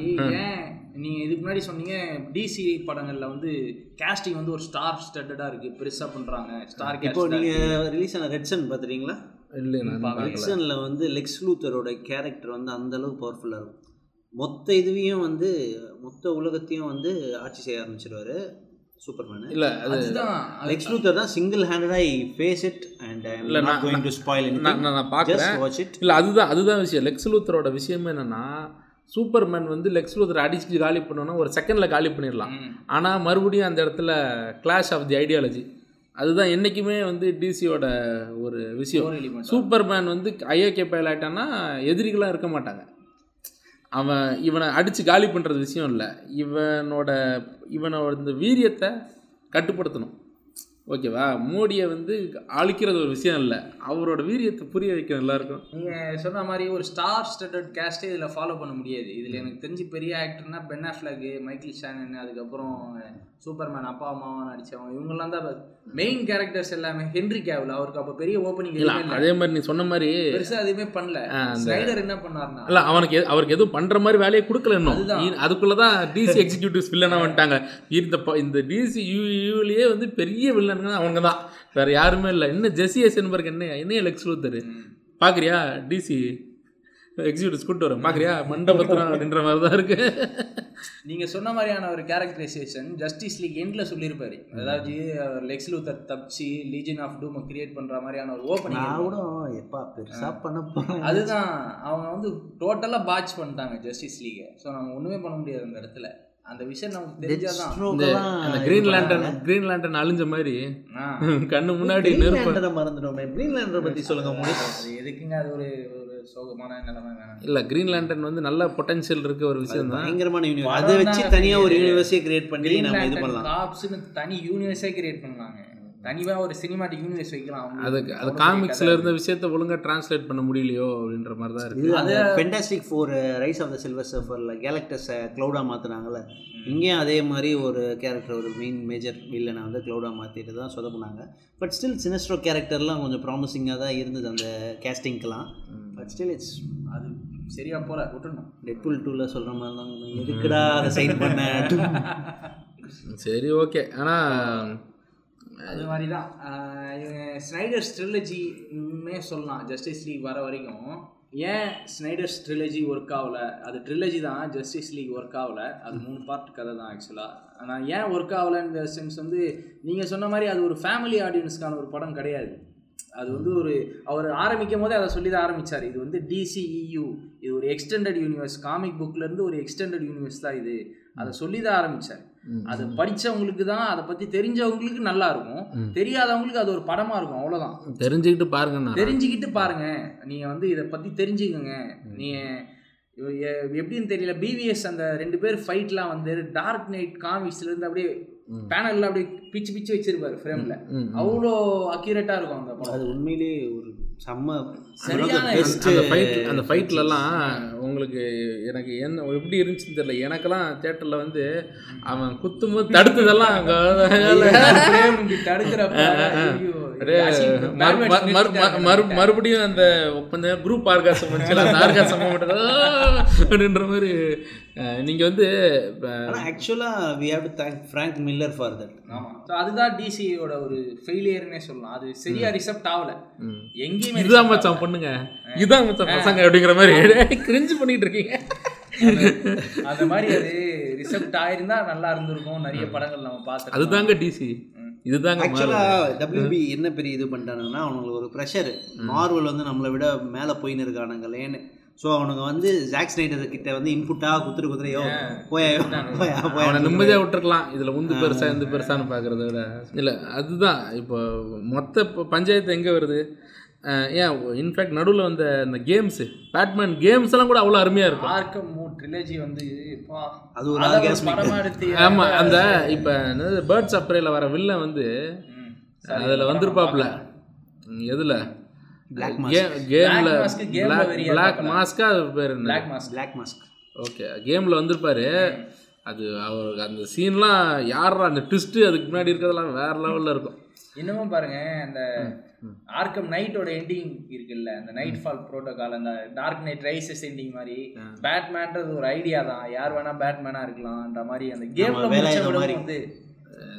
ஏன் நீங்க இதுக்கு முன்னாடி சொன்னீங்க டிசி படங்கள்ல வந்து கேஸ்டிங் வந்து ஒரு ஸ்டார் ஸ்டட்டடா இருக்கு பெருசா பண்றாங்க ஸ்டார் இப்போ கேஸ்ட் நீங்க ரிலீஸ் ஆன ரெட்சன் பார்த்துறீங்களா இல்லை நான் ரெட்சனில் வந்து லெக்ஸ் லூத்தரோட கேரக்டர் வந்து அந்த அளவுக்கு பவர்ஃபுல்லாக இருக்கும். மொத்த இதுவையும் வந்து மொத்த உலகத்தையும் வந்து ஆட்சி செய்ய ஆரம்பிச்சிருவாரு. சூப்பர்மேனு இல்லை அது அதுதான் லெக்ஸ் லூத்தர் தான் single handed I face it and I இல்ல, நாட் நான்- கோயிங் டு ஸ்பாயில் நான் நான் பார்க்குறேன். வாட்ச் இட் இல்லை அதுதான் அதுதான் விஷயம். லெக்ஸ் லூத்தரோட விஷயம் என்னன்னா சூப்பர்மேன் வந்து லெக்ஸ் லூத்தர் அடிச்சு காலி பண்ணோன்னா ஒரு செகண்டில் காலி பண்ணிடலாம். ஆனால் மறுபடியும் அந்த இடத்துல கிளாஷ் ஆஃப் தி ஐடியாலஜி அதுதான் என்றைக்குமே வந்து டிசியோட ஒரு விஷயம். சூப்பர்மேன் வந்து ஐயோக்கிய பயல் ஆயிட்டான்னா எதிரிகளாக இருக்க மாட்டாங்க. அவன் இவனை அடித்து காலி பண்ணுறது விஷயம் இல்லை. இவனோட இவனோட இந்த வீரியத்தை கட்டுப்படுத்தணும். ஓகேவா? மோடியை வந்து அழிக்கிறது ஒரு விஷயம் இல்லை. அவரோட வீரியத்தை புரிய வைக்கணும் எல்லாருக்கும். நீங்க சொன்ன மாதிரி ஒரு ஸ்டார் ஸ்டட்டட் கேஸ்டே இதுல ஃபாலோ பண்ண முடியாது. இதுல எனக்கு தெரிஞ்சு பெரிய ஆக்டர்னா பென் அஃப்லக் மைக்கேல் ஷானன் அதுக்கப்புறம் சூப்பர்மேன் அப்பா அம்மாவா நடிச்சவங்க. இவங்கெல்லாம் தான் மெயின் கேரக்டர்ஸ் எல்லாமே. ஹென்ரி கேவல் அவருக்கு அப்ப பெரிய ஓப்பனிங் இல்லை அதே மாதிரி நீ சொன்ன மாதிரி பெருசா எதுவுமே பண்ணல. ஸ்னைடர் என்ன பண்ணாருன்னா இல்லை அவனுக்கு அவருக்கு எதுவும் பண்ணுற மாதிரி வேலையை கொடுக்கல இன்னும். அதுக்குள்ள தான் டிசி எக்ஸிக்யூட்டிவ்ஸ் வில்லனாக வந்துட்டாங்க. இந்த இந்த டிசி யூலேயே வந்து பெரிய வில்லனுங்க அவங்க தான் வேற யாருமே இல்லை. இன்னும் ஜெசி எசன்பர்க் என்ன என்னைய லெக்ஸ் லூத்தர் பார்க்குறியா டிசி எக்ஸிக்யூட்டிவ்ஸ் கூப்பிட்டு வரேன். பார்க்குறியா மண்டபத்திரம் அப்படின்ற மாதிரி தான் இருக்கு. நீங்க சொன்ன மாதிரியான ஒரு கேரக்டரைசேஷன் ஜஸ்டிஸ் லீக் எண்ட்ல சொல்லியிருப்பாரு. அதாவது லெக்ஸ் லூத்தர் தப்பிச்சு லீஜன் ஆஃப் டூம் கிரியேட் பண்ற மாதிரியான ஒரு நான் ஓப்பனிங் கூட எப்பா பெருசா பண்ண அதுதான் அவங்க வந்து டோட்டலா பாட்ச் பண்ணிட்டாங்க ஜஸ்டிஸ் லீகை ஸோ நம்ம ஒண்ணுமே பண்ண முடியாது அந்த இடத்துல. அந்த விஷயம் நமக்கு தெரிஞ்சாதான் அந்த கிரீன் லேண்டன் கிரீன் லேண்டன் அழிஞ்ச மாதிரி. கண்ணு முன்னாடி நெருப்பு. மறந்துட்டோமே. கிரீன் லேண்டரை பத்தி சொல்லுங்க முடியும் அது எதுக்குங்க? அது ஒரு ஒரு சோகமான நிலைமை வேணாம். இல்லை கிரீன் லேண்டன் வந்து நல்ல பொட்டன்ஷியல் இருக்க ஒரு விஷயம் தான். பயங்கரமான யூனிவர்ஸ் அதை வச்சு தனியா ஒரு யூனிவர்ஸே கிரியேட் பண்ணி நம்ம இது பண்ணலாம். காப்ஸ்னு தனி யூனிவர்ஸே கிரியேட் பண்ணாங்க தனிவா ஒரு சினிமாட்டிக் யூனிவர்ஸ் வைக்கலாம். அவங்க. அது அது காமிக்ஸ்ல இருந்த விஷயத்த ஒழுங்கா டிரான்ஸ்லேட் பண்ண முடியலையோ அப்படின்ற மாதிரி தான் இருக்கு. இது அந்த Fantastic Four rise of the silver சர்ஃபரில் கேலக்டஸை க்ளௌடாக மாற்றினாங்கல்ல இங்கேயும் அதே மாதிரி ஒரு கேரக்டர் ஒரு மெயின் மேஜர் வில்லனை வந்து க்ளௌடாக மாற்றிட்டு தான் சொதப்புனாங்க. பட் ஸ்டில் சினஸ்ட்ரோ கேரக்டர்லாம் கொஞ்சம் ப்ராமிசிங்காக தான் இருந்தது அந்த கேஸ்டிங்க்கெலாம் பட் ஸ்டில் இட்ஸ். அது சரியா போல விட்டுணும் டெட்புல் டூவில் சொல்கிற மாதிரி தான் எதுக்குடா அதை சைன் பண்ண? சரி ஓகே ஆனா அது மாதிரி தான் ஸ்னைடர்ஸ் ட்ரிலஜின்னே சொல்லலாம். ஜஸ்டிஸ் லீக் வர வரைக்கும். ஏன் ஸ்னைடர்ஸ் ட்ரிலஜி ஒர்க் ஆகல? அது ட்ரிலஜி தான் ஜஸ்டிஸ் லீக் ஒர்க் ஆகல. அது மூணு பார்ட் கதை தான் ஆக்சுவலாக ஆனால் ஏன் ஒர்க் ஆகல சென்ஸ் வந்து நீங்கள் சொன்ன மாதிரி அது ஒரு ஃபேமிலி ஆடியன்ஸ்க்கான ஒரு படம் கிடையாது. அது வந்து ஒரு அவர் ஆரம்பிக்கும் போதே அதை சொல்லி தான் ஆரம்பிச்சார். இது வந்து டிசிஇயூ இது ஒரு எக்ஸ்டெண்டட் யூனிவர்ஸ் காமிக் புக்லேருந்து ஒரு எக்ஸ்டெண்டட் யூனிவர்ஸ் தான் இது. அதை சொல்லி தான் ஆரம்பித்தார் அது படிச்சவங்களுக்கு தான் அதை பத்தி தெரிஞ்சவங்களுக்கு நல்லா இருக்கும். தெரியாதவங்களுக்கு அது ஒரு படமா இருக்கும் அவ்வளவுதான். தெரிஞ்சுக்கிட்டு பாருங்க தெரிஞ்சுக்கிட்டு பாருங்க. நீங்க வந்து இதை பத்தி தெரிஞ்சுக்கங்க. எ- எப்படின்னு தெரியல பிவிஎஸ் அந்த ரெண்டு பேர் ஃபைட்லாம் வந்து டார்க் நைட் காமிக்ஸ்ல இருந்து அப்படியே. பேனல்ல அப்படியே பிச்சு பிச்சு வச்சிருப்பாரு ஃப்ரேம்ல. அவ்வளோ அக்யூரேட்டா இருக்கும் அந்த படம். அது உண்மையிலேயே ஒரு செம்ம அந்த ஃபைட் அந்த ஃபைட்லலாம் உங்களுக்கு எனக்கு என்ன எப்படி இருந்துச்சுன்னு தெரியல. எனக்கெல்லாம் தேட்டரில் வந்து அவன் தடுத்ததெல்லாம் மறு- நிறுத்திட்டாங்க. மறு- மறுபடியும் அந்த கொஞ்சம் குரூப் ஆர்காசம் வந்துச்சு அந்த ஆர்காசம் அப்படின்ற மாதிரி அஹ், நீங்க வந்து ஆக்சுவலாக we have to thank Frank Miller for that ஆமா. So அதுதான் டிசியோட ஒரு ஃபெயிலியர்னே சொல்லலாம். அது சரியா ரிசப்ட் ஆகல. ம். எங்கேயுமே இதுதான் மச்சான் பொண்ணுங்க. இதுதான் மச்சான் பசங்க அப்படிங்கிற மாதிரி. கிரிஞ்சு பண்ணிட்டு இருக்கீங்க. அந்த மாதிரி அது ரிசப்ட் ஆயிருந்தா நல்லா இருந்திருக்கும். நிறைய படங்கள் நம்ம பார்த்துருக்கோம் அதுதாங்க டிசி இதுதாங்க. ஆக்சுவலாக டபிள்யூபி என்ன பெரிய இது பண்ணிட்டானுங்கன்னா அவனுங்களுக்கு ஒரு ப்ரெஷர் மார்வல் வந்து நம்மளை விட மேலே போயின்னு இருக்கானுங்களேன்னு. ஸோ அவனுங்க வந்து ஜாக் ஸ்னைடர் கிட்ட வந்து இன்புட்டாக குத்துரு குத்துறையோ போய அவனை நிம்மதியாக விட்டுருக்கலாம். இதில் உந்து பெருசா இந்த பெருசான்னு பார்க்குறத விட. இல்லை அதுதான். இப்போ மொத்த இப்போ பஞ்சாயத்து எங்கே வருது? ஏன் இன்ஃபேக்ட் நடுவில் வந்த இந்த கேம்ஸு பேட்மேன் கேம்ஸ் எல்லாம் கூட அவ்வளோ அருமையாக இருக்கும். ஆர்க்கம் மூட் ட்ரிலஜி வந்து அது ஒரு ஆமாம் அந்த இப்போ பேர்ட்ஸ் அப்ரேல வர வில்லன் வந்து. அதில் வந்திருப்பாப்புல எதில்? Black கேமில் Black Mask game ல வெறியா பிளாக். மாஸ்கா அது பேர் என்ன? Black Mask. Black Mask okay கேமில் வந்திருப்பாரு. அது அவருக்கு அந்த சீன்லாம் யாரா அந்த ட்விஸ்ட்டு அதுக்கு முன்னாடி இருக்கிறதெல்லாம் வேற லெவலில் இருக்கும். இன்னமும் பாருங்க அந்த ஆர்க்கம் நைட்டோட எண்டிங் இருக்குல்ல அந்த நைட் ஃபால் ப்ரோட்டோகால் அந்த டார்க் நைட் ரைசஸ் எண்டிங் மாதிரி பேட்மேன்றது ஒரு ஐடியா தான். யார் வேணா பேட்மேனா இருக்கலாம்ன்ற மாதிரி அந்த கேம்ல வேலை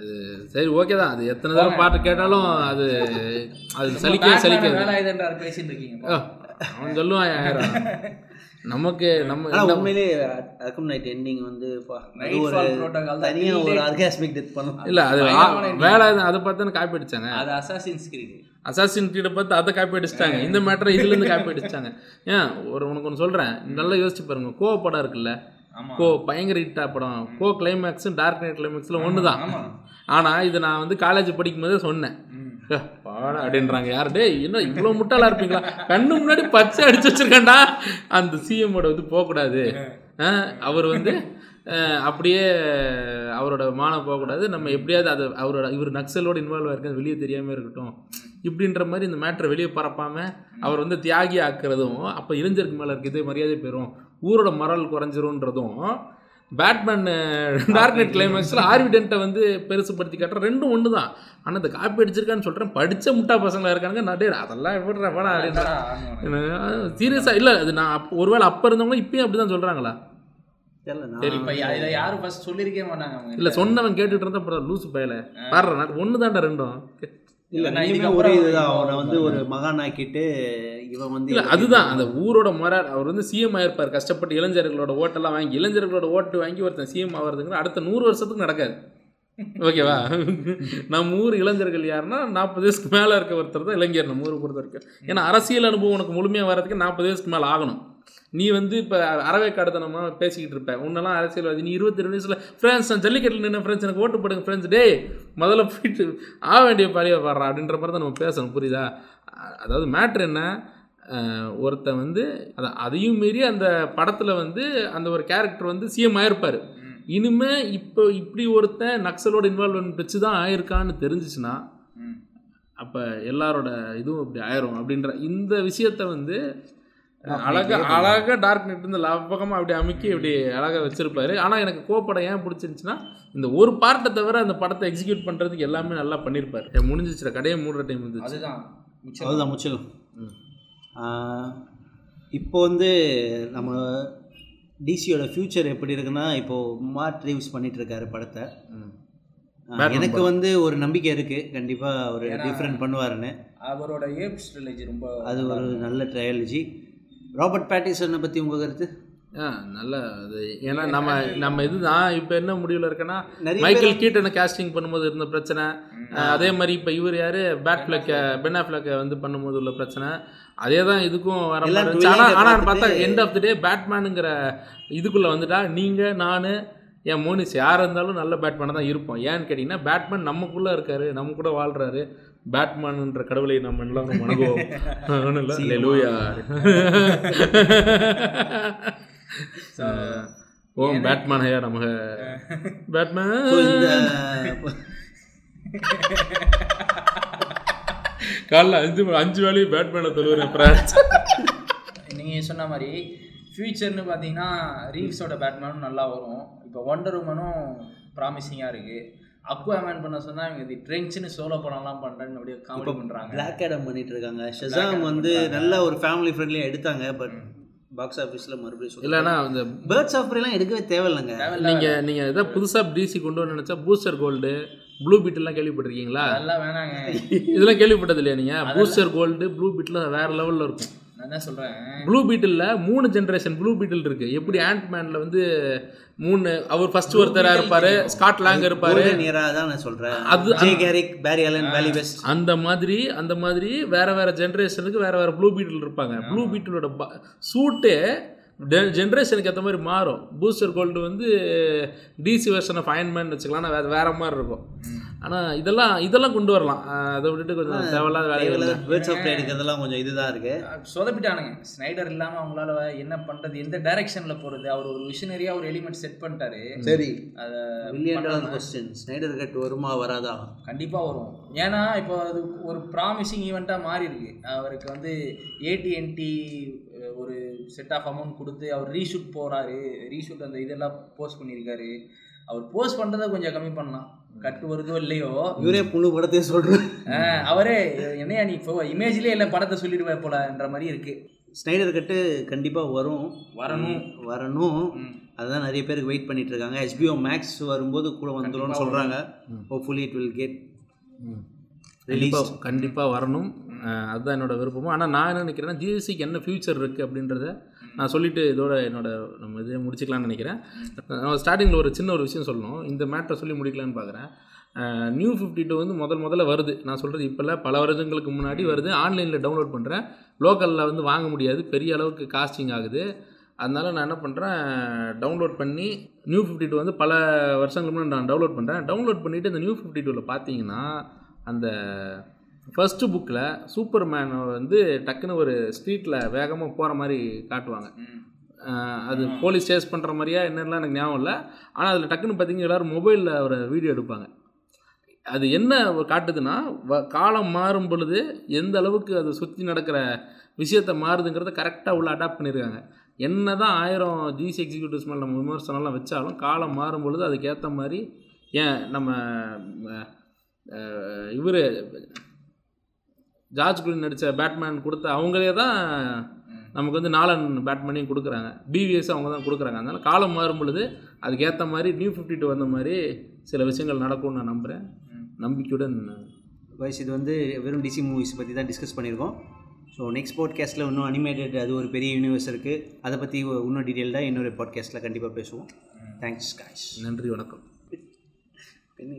வந்து சரி ஓகே தான். அது எத்தனை தடவை பாட்டு கேட்டாலும் அது அது சலிக்காது. வேலாயுதன்றார் பேசிட்டு இருக்கீங்க அவன் சொல்லுவான் யாரும் நமக்கு நம்ம உண்மையிலே அக்கம் நைட் எண்டிங் வந்து அது தனியாக ஒரு ஆர்காஸ்மிக் டெத் பண்ணலாம் இல்ல அது. வேலை அதை பார்த்து காப்பி அடிச்சாங்க. அது அசாசின்ஸ் கிரீட் அசாசின் கீட பார்த்து அதை காப்பி அடிச்சிட்டாங்க. இந்த மேட்டரை இதுல இருந்து காப்பி அடிச்சிட்டாங்க. ஏன் ஒரு உனக்கு ஒன்று சொல்றேன். நல்லா யோசிச்சு பாருங்க. கோ படம் இருக்குல்ல கோ பயங்கர ஹிட்டா படம். கோ கிளைமேக்ஸும் டார்க் நைட் கிளைமேக்ஸ்ல ஒன்று தான் ஆமா ஆனா இது நான் வந்து காலேஜ் படிக்கும் போதே சொன்னேன். ம். "ஏ, பாடா அப்படின்றாங்க. யார்? டேய் என்ன இவ்வளோ முட்டாளா இருப்பீங்களா? கண்ணு முன்னாடி பச்சை அடிச்சு வச்சிருக்கேன்டா. அந்த சிஎம்மோட வந்து போகக்கூடாது. அவர் வந்து அப்படியே அவரோட மானம் போகக்கூடாது. நம்ம எப்படியாவது அது அவரோட இவர் நக்சலோட இன்வால்வ் ஆயிருக்கிறது வெளியே தெரியாமல் இருக்கட்டும். இப்படின்ற மாதிரி இந்த மேட்ரை வெளியே பரப்பாமல் அவர் வந்து தியாகி ஆக்குறதும் அப்போ இளைஞருக்கு மேலே இருக்கிறது மரியாதை பெறும். ஊரோட மரல் குறைஞ்சிரும்ன்றதும் பேட்மேன் டார்க் நைட் கிளைமேக்ஸில் ஆர்விடென்ட்டை வந்து பெருசுப்படுத்தி காட்டுற ரெண்டும் ஒன்று தான் ஆனால் இந்த காப்பி அடிச்சிருக்கான்னு சொல்கிறேன் படித்த முட்டா பசங்களா இருக்கானுங்க. நான் டேய் அதெல்லாம் எப்படிடா வேணா. சீரியஸாக இல்லை அது நான் அப்போ ஒருவேளை அப்போ இருந்தவங்க இப்பயும் அப்படி தான் சொல்கிறாங்களா யாரும் சொல்லியிருக்கவே மாட்டாங்க அவங்க இல்லை சொன்னவன் கேட்டுட்டு இருந்தா அப்புறம் லூசு பயல. பாடுறா ஒன்று தான்டா ரெண்டும். இல்ல இதுக்கப்புறம் ஒரே இதுதான். அவனை வந்து ஒரு மகான் ஆக்கிட்டு இவன் வந்து இல்லை அதுதான். அந்த ஊரோட மொரால் அவர் வந்து சிஎம் ஆயிருப்பார். கஷ்டப்பட்டு இளைஞர்களோட ஓட்டெல்லாம் வாங்கி இளைஞர்களோட ஓட்டு வாங்கி ஒருத்தன் சிஎம் ஆகிறதுங்கிற அடுத்த நூறு வருஷத்துக்கு நடக்காது. ஓகேவா? நம்ம ஊர் இளைஞர்கள் யாருன்னா நாற்பது வயசுக்கு மேலே இருக்க ஒருத்தர் தான் இளைஞர் நம்ம ஊரை பொறுத்த வரைக்கும். ஏன்னா அரசியல் அனுபவம் உனக்கு முழுமையாக வர்றதுக்கு நாற்பது வயசுக்கு மேலே ஆகணும். நீ வந்து இப்போ அறவை கடத்தனமாக பேசிக்கிட்டு இருப்ப உன்னெல்லாம் அரசியல்வாதி. நீ இருபத்தி ரெண்டு வயசில் ஃப்ரெண்ட்ஸ் நான் ஜல்லிக்கட்டில் நின்று ஃப்ரெண்ட்ஸ் எனக்கு ஓட்டு போடுங்க ஃப்ரெண்ட்ஸ் டேய் முதல்ல போயிட்டு ஆக வேண்டிய பழியை பாடுறா அப்படின்ற மாதிரி தான் நம்ம பேசணும். புரியுதா? அதாவது மேட்ரு என்ன? அஹ், ஒருத்தன் வந்து அதான் அதையும் மீறி அந்த படத்தில் வந்து அந்த ஒரு கேரக்டர் வந்து சிஎம் ஆயிருப்பார். இனிமே இப்போ இப்படி ஒருத்தன் நக்சலோட இன்வால்வ்மெண்ட் வச்சு தான் ஆயிருக்கான்னு தெரிஞ்சிச்சுன்னா. அப்போ எல்லாரோட இதுவும் இப்படி ஆயிரும். அப்படின்ற இந்த விஷயத்த வந்து அழகா அழகா டார்க் நெட் இந்த லாபகமாக அப்படி அமுக்கி இப்படி அழகா வச்சிருப்பாரு. ஆனால் எனக்கு கோப்படம் ஏன் பிடிச்சிருந்துச்சுன்னா இந்த ஒரு பார்ட்டை தவிர அந்த படத்தை எக்ஸிக்யூட் பண்ணுறதுக்கு எல்லாமே நல்லா பண்ணியிருப்பாரு முடிஞ்சிச்சுல கடையை மூடுற டைம் வந்துச்சு அதுதான் அதுதான் முச்சிலும் ம். இப்போ வந்து நம்ம டிசியோட ஃப்யூச்சர் எப்படி இருக்குன்னா இப்போ மார்ட் ரிவ்யூஸ் பண்ணிட்டு இருக்காரு படத்தை எனக்கு வந்து ஒரு நம்பிக்கை இருக்கு. கண்டிப்பா அவர் ஏன்னா- டிஃப்ரெண்ட் பண்ணுவாருன்னு. அவரோட ஏப்ஸ் ரிலேஜ் ரொம்ப அது ஒரு நல்ல ட்ரையாலஜி ராபர்ட் பேட்டிசனை பத்தி உங்க கருத்து? ஆ நல்ல அது. ஏன்னா நம்ம நம்ம இதுதான். இப்போ என்ன முடிவில் இருக்கேன்னா மைக்கேல் கீட்டனை கேஸ்டிங் பண்ணும்போது இருந்த பிரச்சனை. அதே மாதிரி இப்போ இவர் யாரு? பேட் ஃபிளக்கை பென் ஃபிளக்கை வந்து பண்ணும்போது உள்ள பிரச்சனை. அதே தான் இதுக்கும் வர எல்லாம் மாதிரி இருந்துச்சு. ஆனா twilight-அ ஆனால் பார்த்தா எண்ட் ஆஃப் த டே பேட்மேனுங்கிற இதுக்குள்ளே வந்துட்டா நீங்கள் நான் என் மோனிஸ் யார் இருந்தாலும் நல்ல பேட்மேனாக தான் இருப்போம். ஏன்னு கேட்டிங்கன்னா பேட்மேன் நமக்குள்ளே இருக்காரு நம்ம கூட வாழ்கிறாரு பேட்மேனுன்ற கடவுளை நம்ம எல்லாரும் வணங்குவோம். அஹ் ஓம் பேட்மேன் ஐயா நமக. பேட்மேன். காலைல அஞ்சு அஞ்சு வேலையும் பேட்மேனை தொழுவுறேன் பிரான்ஸ் நீங்கள் சொன்ன மாதிரி ஃப்யூச்சர்னு பார்த்தீங்கன்னா ரீவ்ஸோட பேட்மேனும் நல்லா வரும். இப்போ ஒண்டர் உமனும் ப்ராமிசிங்காக இருக்குது அக்வாமேன் பண்ண சொன்னால் இவங்க இது ட்ரெங்க்ஸ்னு சோலோ படம்லாம் பண்ணுறேன்னு அப்படியே காமெடி பண்ணுறாங்க பிளாக் ஆடம் பண்ணிட்டு இருக்காங்க. ஷசாம் வந்து நல்ல ஒரு ஃபேமிலி ஃப்ரெண்ட்லியாக எடுத்தாங்க பட் பாக்ஸ் ஆஃபீஸில் மறுபடியும் இல்லைன்னா இந்த பேர்ட்ஸ் ஆஃப் எல்லாம் எடுக்கவே தேவையில்லைங்க. நீங்க நீங்க ஏதாவது புதுசா டிசி கொண்டு வரணும்னு நினைச்சா பூஸ்டர் கோல்டு ப்ளூ பீட்லாம் கேள்விப்பட்டிருக்கீங்களா? அதெல்லாம் வேணாங்க. இதெல்லாம் கேள்விப்பட்டது இல்லையா நீங்க பூஸ்டர் கோல்டு ப்ளூ பீட்ல வேற லெவல்ல இருக்கும். என்ன சொல்கிறேன் ப்ளூ பீட்டில் மூணு ஜென்ரேஷன் ப்ளூ பீட்டில் இருக்கு. எப்படி ஆண்ட்மேன்ல வந்து மூணு அவர் ஃபர்ஸ்ட் ஒருத்தரா இருப்பாரு ஸ்காட் லாங் இருப்பாரு. இயரா தான் நான் சொல்றேன். அது- Jay Garrick Barry Allen Wally West அந்த மாதிரி அந்த மாதிரி வேற வேற ஜென்ரேஷனுக்கு வேற வேற ப்ளூ பீட்டில் இருப்பாங்க. ப்ளூ பீட்டிலோட சூட்டே ஜென்ரேஷனுக்கு ஏற்ற மாதிரி மாறும். பூஸ்டர் கோல்டு வந்து DC version of Iron Man வச்சுக்கலாம் வேற வேற மாதிரி இருக்கும். ஆனால் இதெல்லாம் இதெல்லாம் கொண்டு வரலாம். அதை விட்டுட்டு கொஞ்சம் தேவையில்லாத வேலைகள். பேர்ட்ஸ் ஆஃப் எடுக்கிறதெல்லாம் கொஞ்சம் இதுதான் இருக்கு. சொதப்பிட்டானுங்க. ஸ்னைடர் இல்லாமல் அவங்களால என்ன பண்ணுறது எந்த டைரக்ஷனில் போகிறது அவர் ஒரு விஷனரியாக ஒரு எலிமெண்ட் செட் பண்ணிட்டாரு. சரி. அதை million dollar question Snyder cut வருமா வராதா? கண்டிப்பாக வரும். ஏன்னா இப்போ அது ஒரு ப்ராமிசிங் ஈவெண்ட்டாக மாறி இருக்கு அவருக்கு வந்து ஏடிஎன்டி ஒரு செட் ஆஃப் அமௌண்ட் கொடுத்து அவர் ரீஷூட் போகிறாரு ரீஷூட் அந்த இதெல்லாம் போஸ்ட் பண்ணியிருக்காரு. அவர் போஸ்ட் பண்ணுறதை கொஞ்சம் கம்மி பண்ணலாம். கட்டு வருதோ இல்லையோ? இவரே முழு படத்தையும் சொல்றேன் ஆஹ், அவரே என்னையா நீ இப்போ இமேஜ்லேயே இல்லை படத்தை சொல்லிடுவே போலன்ற மாதிரி இருக்கு. ஸ்னைடர் கட்டு கண்டிப்பா வரும். வரணும். வரணும். அதுதான் நிறைய பேருக்கு வெயிட் பண்ணிட்டு இருக்காங்க. HBO மேக்ஸ் வரும்போது கூட வந்துரும்னு சொல்றாங்க. ஹோப்ஃபுல்லி இட் வில் கெட் கண்டிப்பா கண்டிப்பாக வரணும். அதுதான் என்னோட விருப்பமும் ஆனால் நான் என்ன நினைக்கிறேன்னா ஜிஎஸ்சிக்கு என்ன ஃப்யூச்சர் இருக்குது அப்படின்றத நான் சொல்லிட்டு இதோட என்னோட நம்ம இதை முடிச்சுக்கலாம்னு நினைக்கிறேன். நான் ஸ்டார்டிங்கில் ஒரு சின்ன ஒரு விஷயம் சொல்லணும். இந்த மேட்டரை சொல்லி முடிக்கலான்னு பார்க்குறேன் நியூ ஃபிஃப்டி டூ வந்து முதல் முதல்ல வருது. நான் சொல்கிறது இப்போல்லாம் பல வருஷங்களுக்கு முன்னாடி வருது. ஆன்லைனில் டவுன்லோட் பண்ணுறேன் லோக்கலில் வந்து வாங்க முடியாது. பெரிய அளவுக்கு காஸ்டிங் ஆகுது. அதனால் நான் என்ன பண்ணுறேன் டவுன்லோட் பண்ணி நியூ ஃபிஃப்டி டூ வந்து பல வருஷங்களுக்கு முன்னாடி நான் டவுன்லோட் பண்ணுறேன் டவுன்லோட் பண்ணிவிட்டு இந்த நியூ ஃபிஃப்டி டூவில் பார்த்தீங்கன்னா அந்த ஃபஸ்ட்டு புக்கில் சூப்பர் மேனை வந்து டக்குன்னு ஒரு ஸ்ட்ரீட்டில் வேகமாக போகிற மாதிரி காட்டுவாங்க. அது போலீஸ் சேஸ் பண்ணுற மாதிரியா என்னெல்லாம் எனக்கு ஞாபகம் இல்லை. ஆனால் அதில் டக்குன்னு பார்த்தீங்கன்னா எல்லோரும் மொபைலில் ஒரு வீடியோ எடுப்பாங்க. அது என்ன காட்டுதுன்னா வ- காலம் மாறும் பொழுது எந்த அளவுக்கு அது சுற்றி நடக்கிற விஷயத்த மாறுதுங்கிறத கரெக்டாக உள்ள அடாப்ட் பண்ணியிருக்காங்க என்ன தான் ஆயிரம் ஜிசி எக்ஸிக்யூட்டிவ்ஸ் மேலே நம்ம விமர்சனம்லாம் வச்சாலும் காலம் மாறும் பொழுது அதுக்கேற்ற மாதிரி ஏன் நம்ம இவர் ஜார்ஜ் குலின் நடித்த பேட்மேன் கொடுத்த அவங்களே தான் நமக்கு வந்து நாலன் பேட்மேனையும் கொடுக்குறாங்க. பிவிஎஸ் அவங்க தான் கொடுக்குறாங்க. அதனால காலம் மாறும் பொழுது அதுக்கேற்ற மாதிரி நியூ ஃபிஃப்டி டூ வந்த மாதிரி சில விஷயங்கள் நடக்கும்னு நான் நம்புகிறேன் நம்பிக்கையுடன் வைஸ் இது வந்து வெறும் டிசி மூவிஸ் பற்றி தான் டிஸ்கஸ் பண்ணியிருக்கோம். ஸோ நெக்ஸ்ட் பாட்காஸ்ட்டில் இன்னும் அனிமேட்டட் அது ஒரு பெரிய யூனிவர்ஸ் இருக்குது அதை பற்றி இன்னும் டீட்டெயில்டாக இன்னொரு பாட்காஸ்ட்டில் கண்டிப்பாக பேசுவோம். தேங்க்ஸ் காய்ஸ் நன்றி வணக்கம். என்ன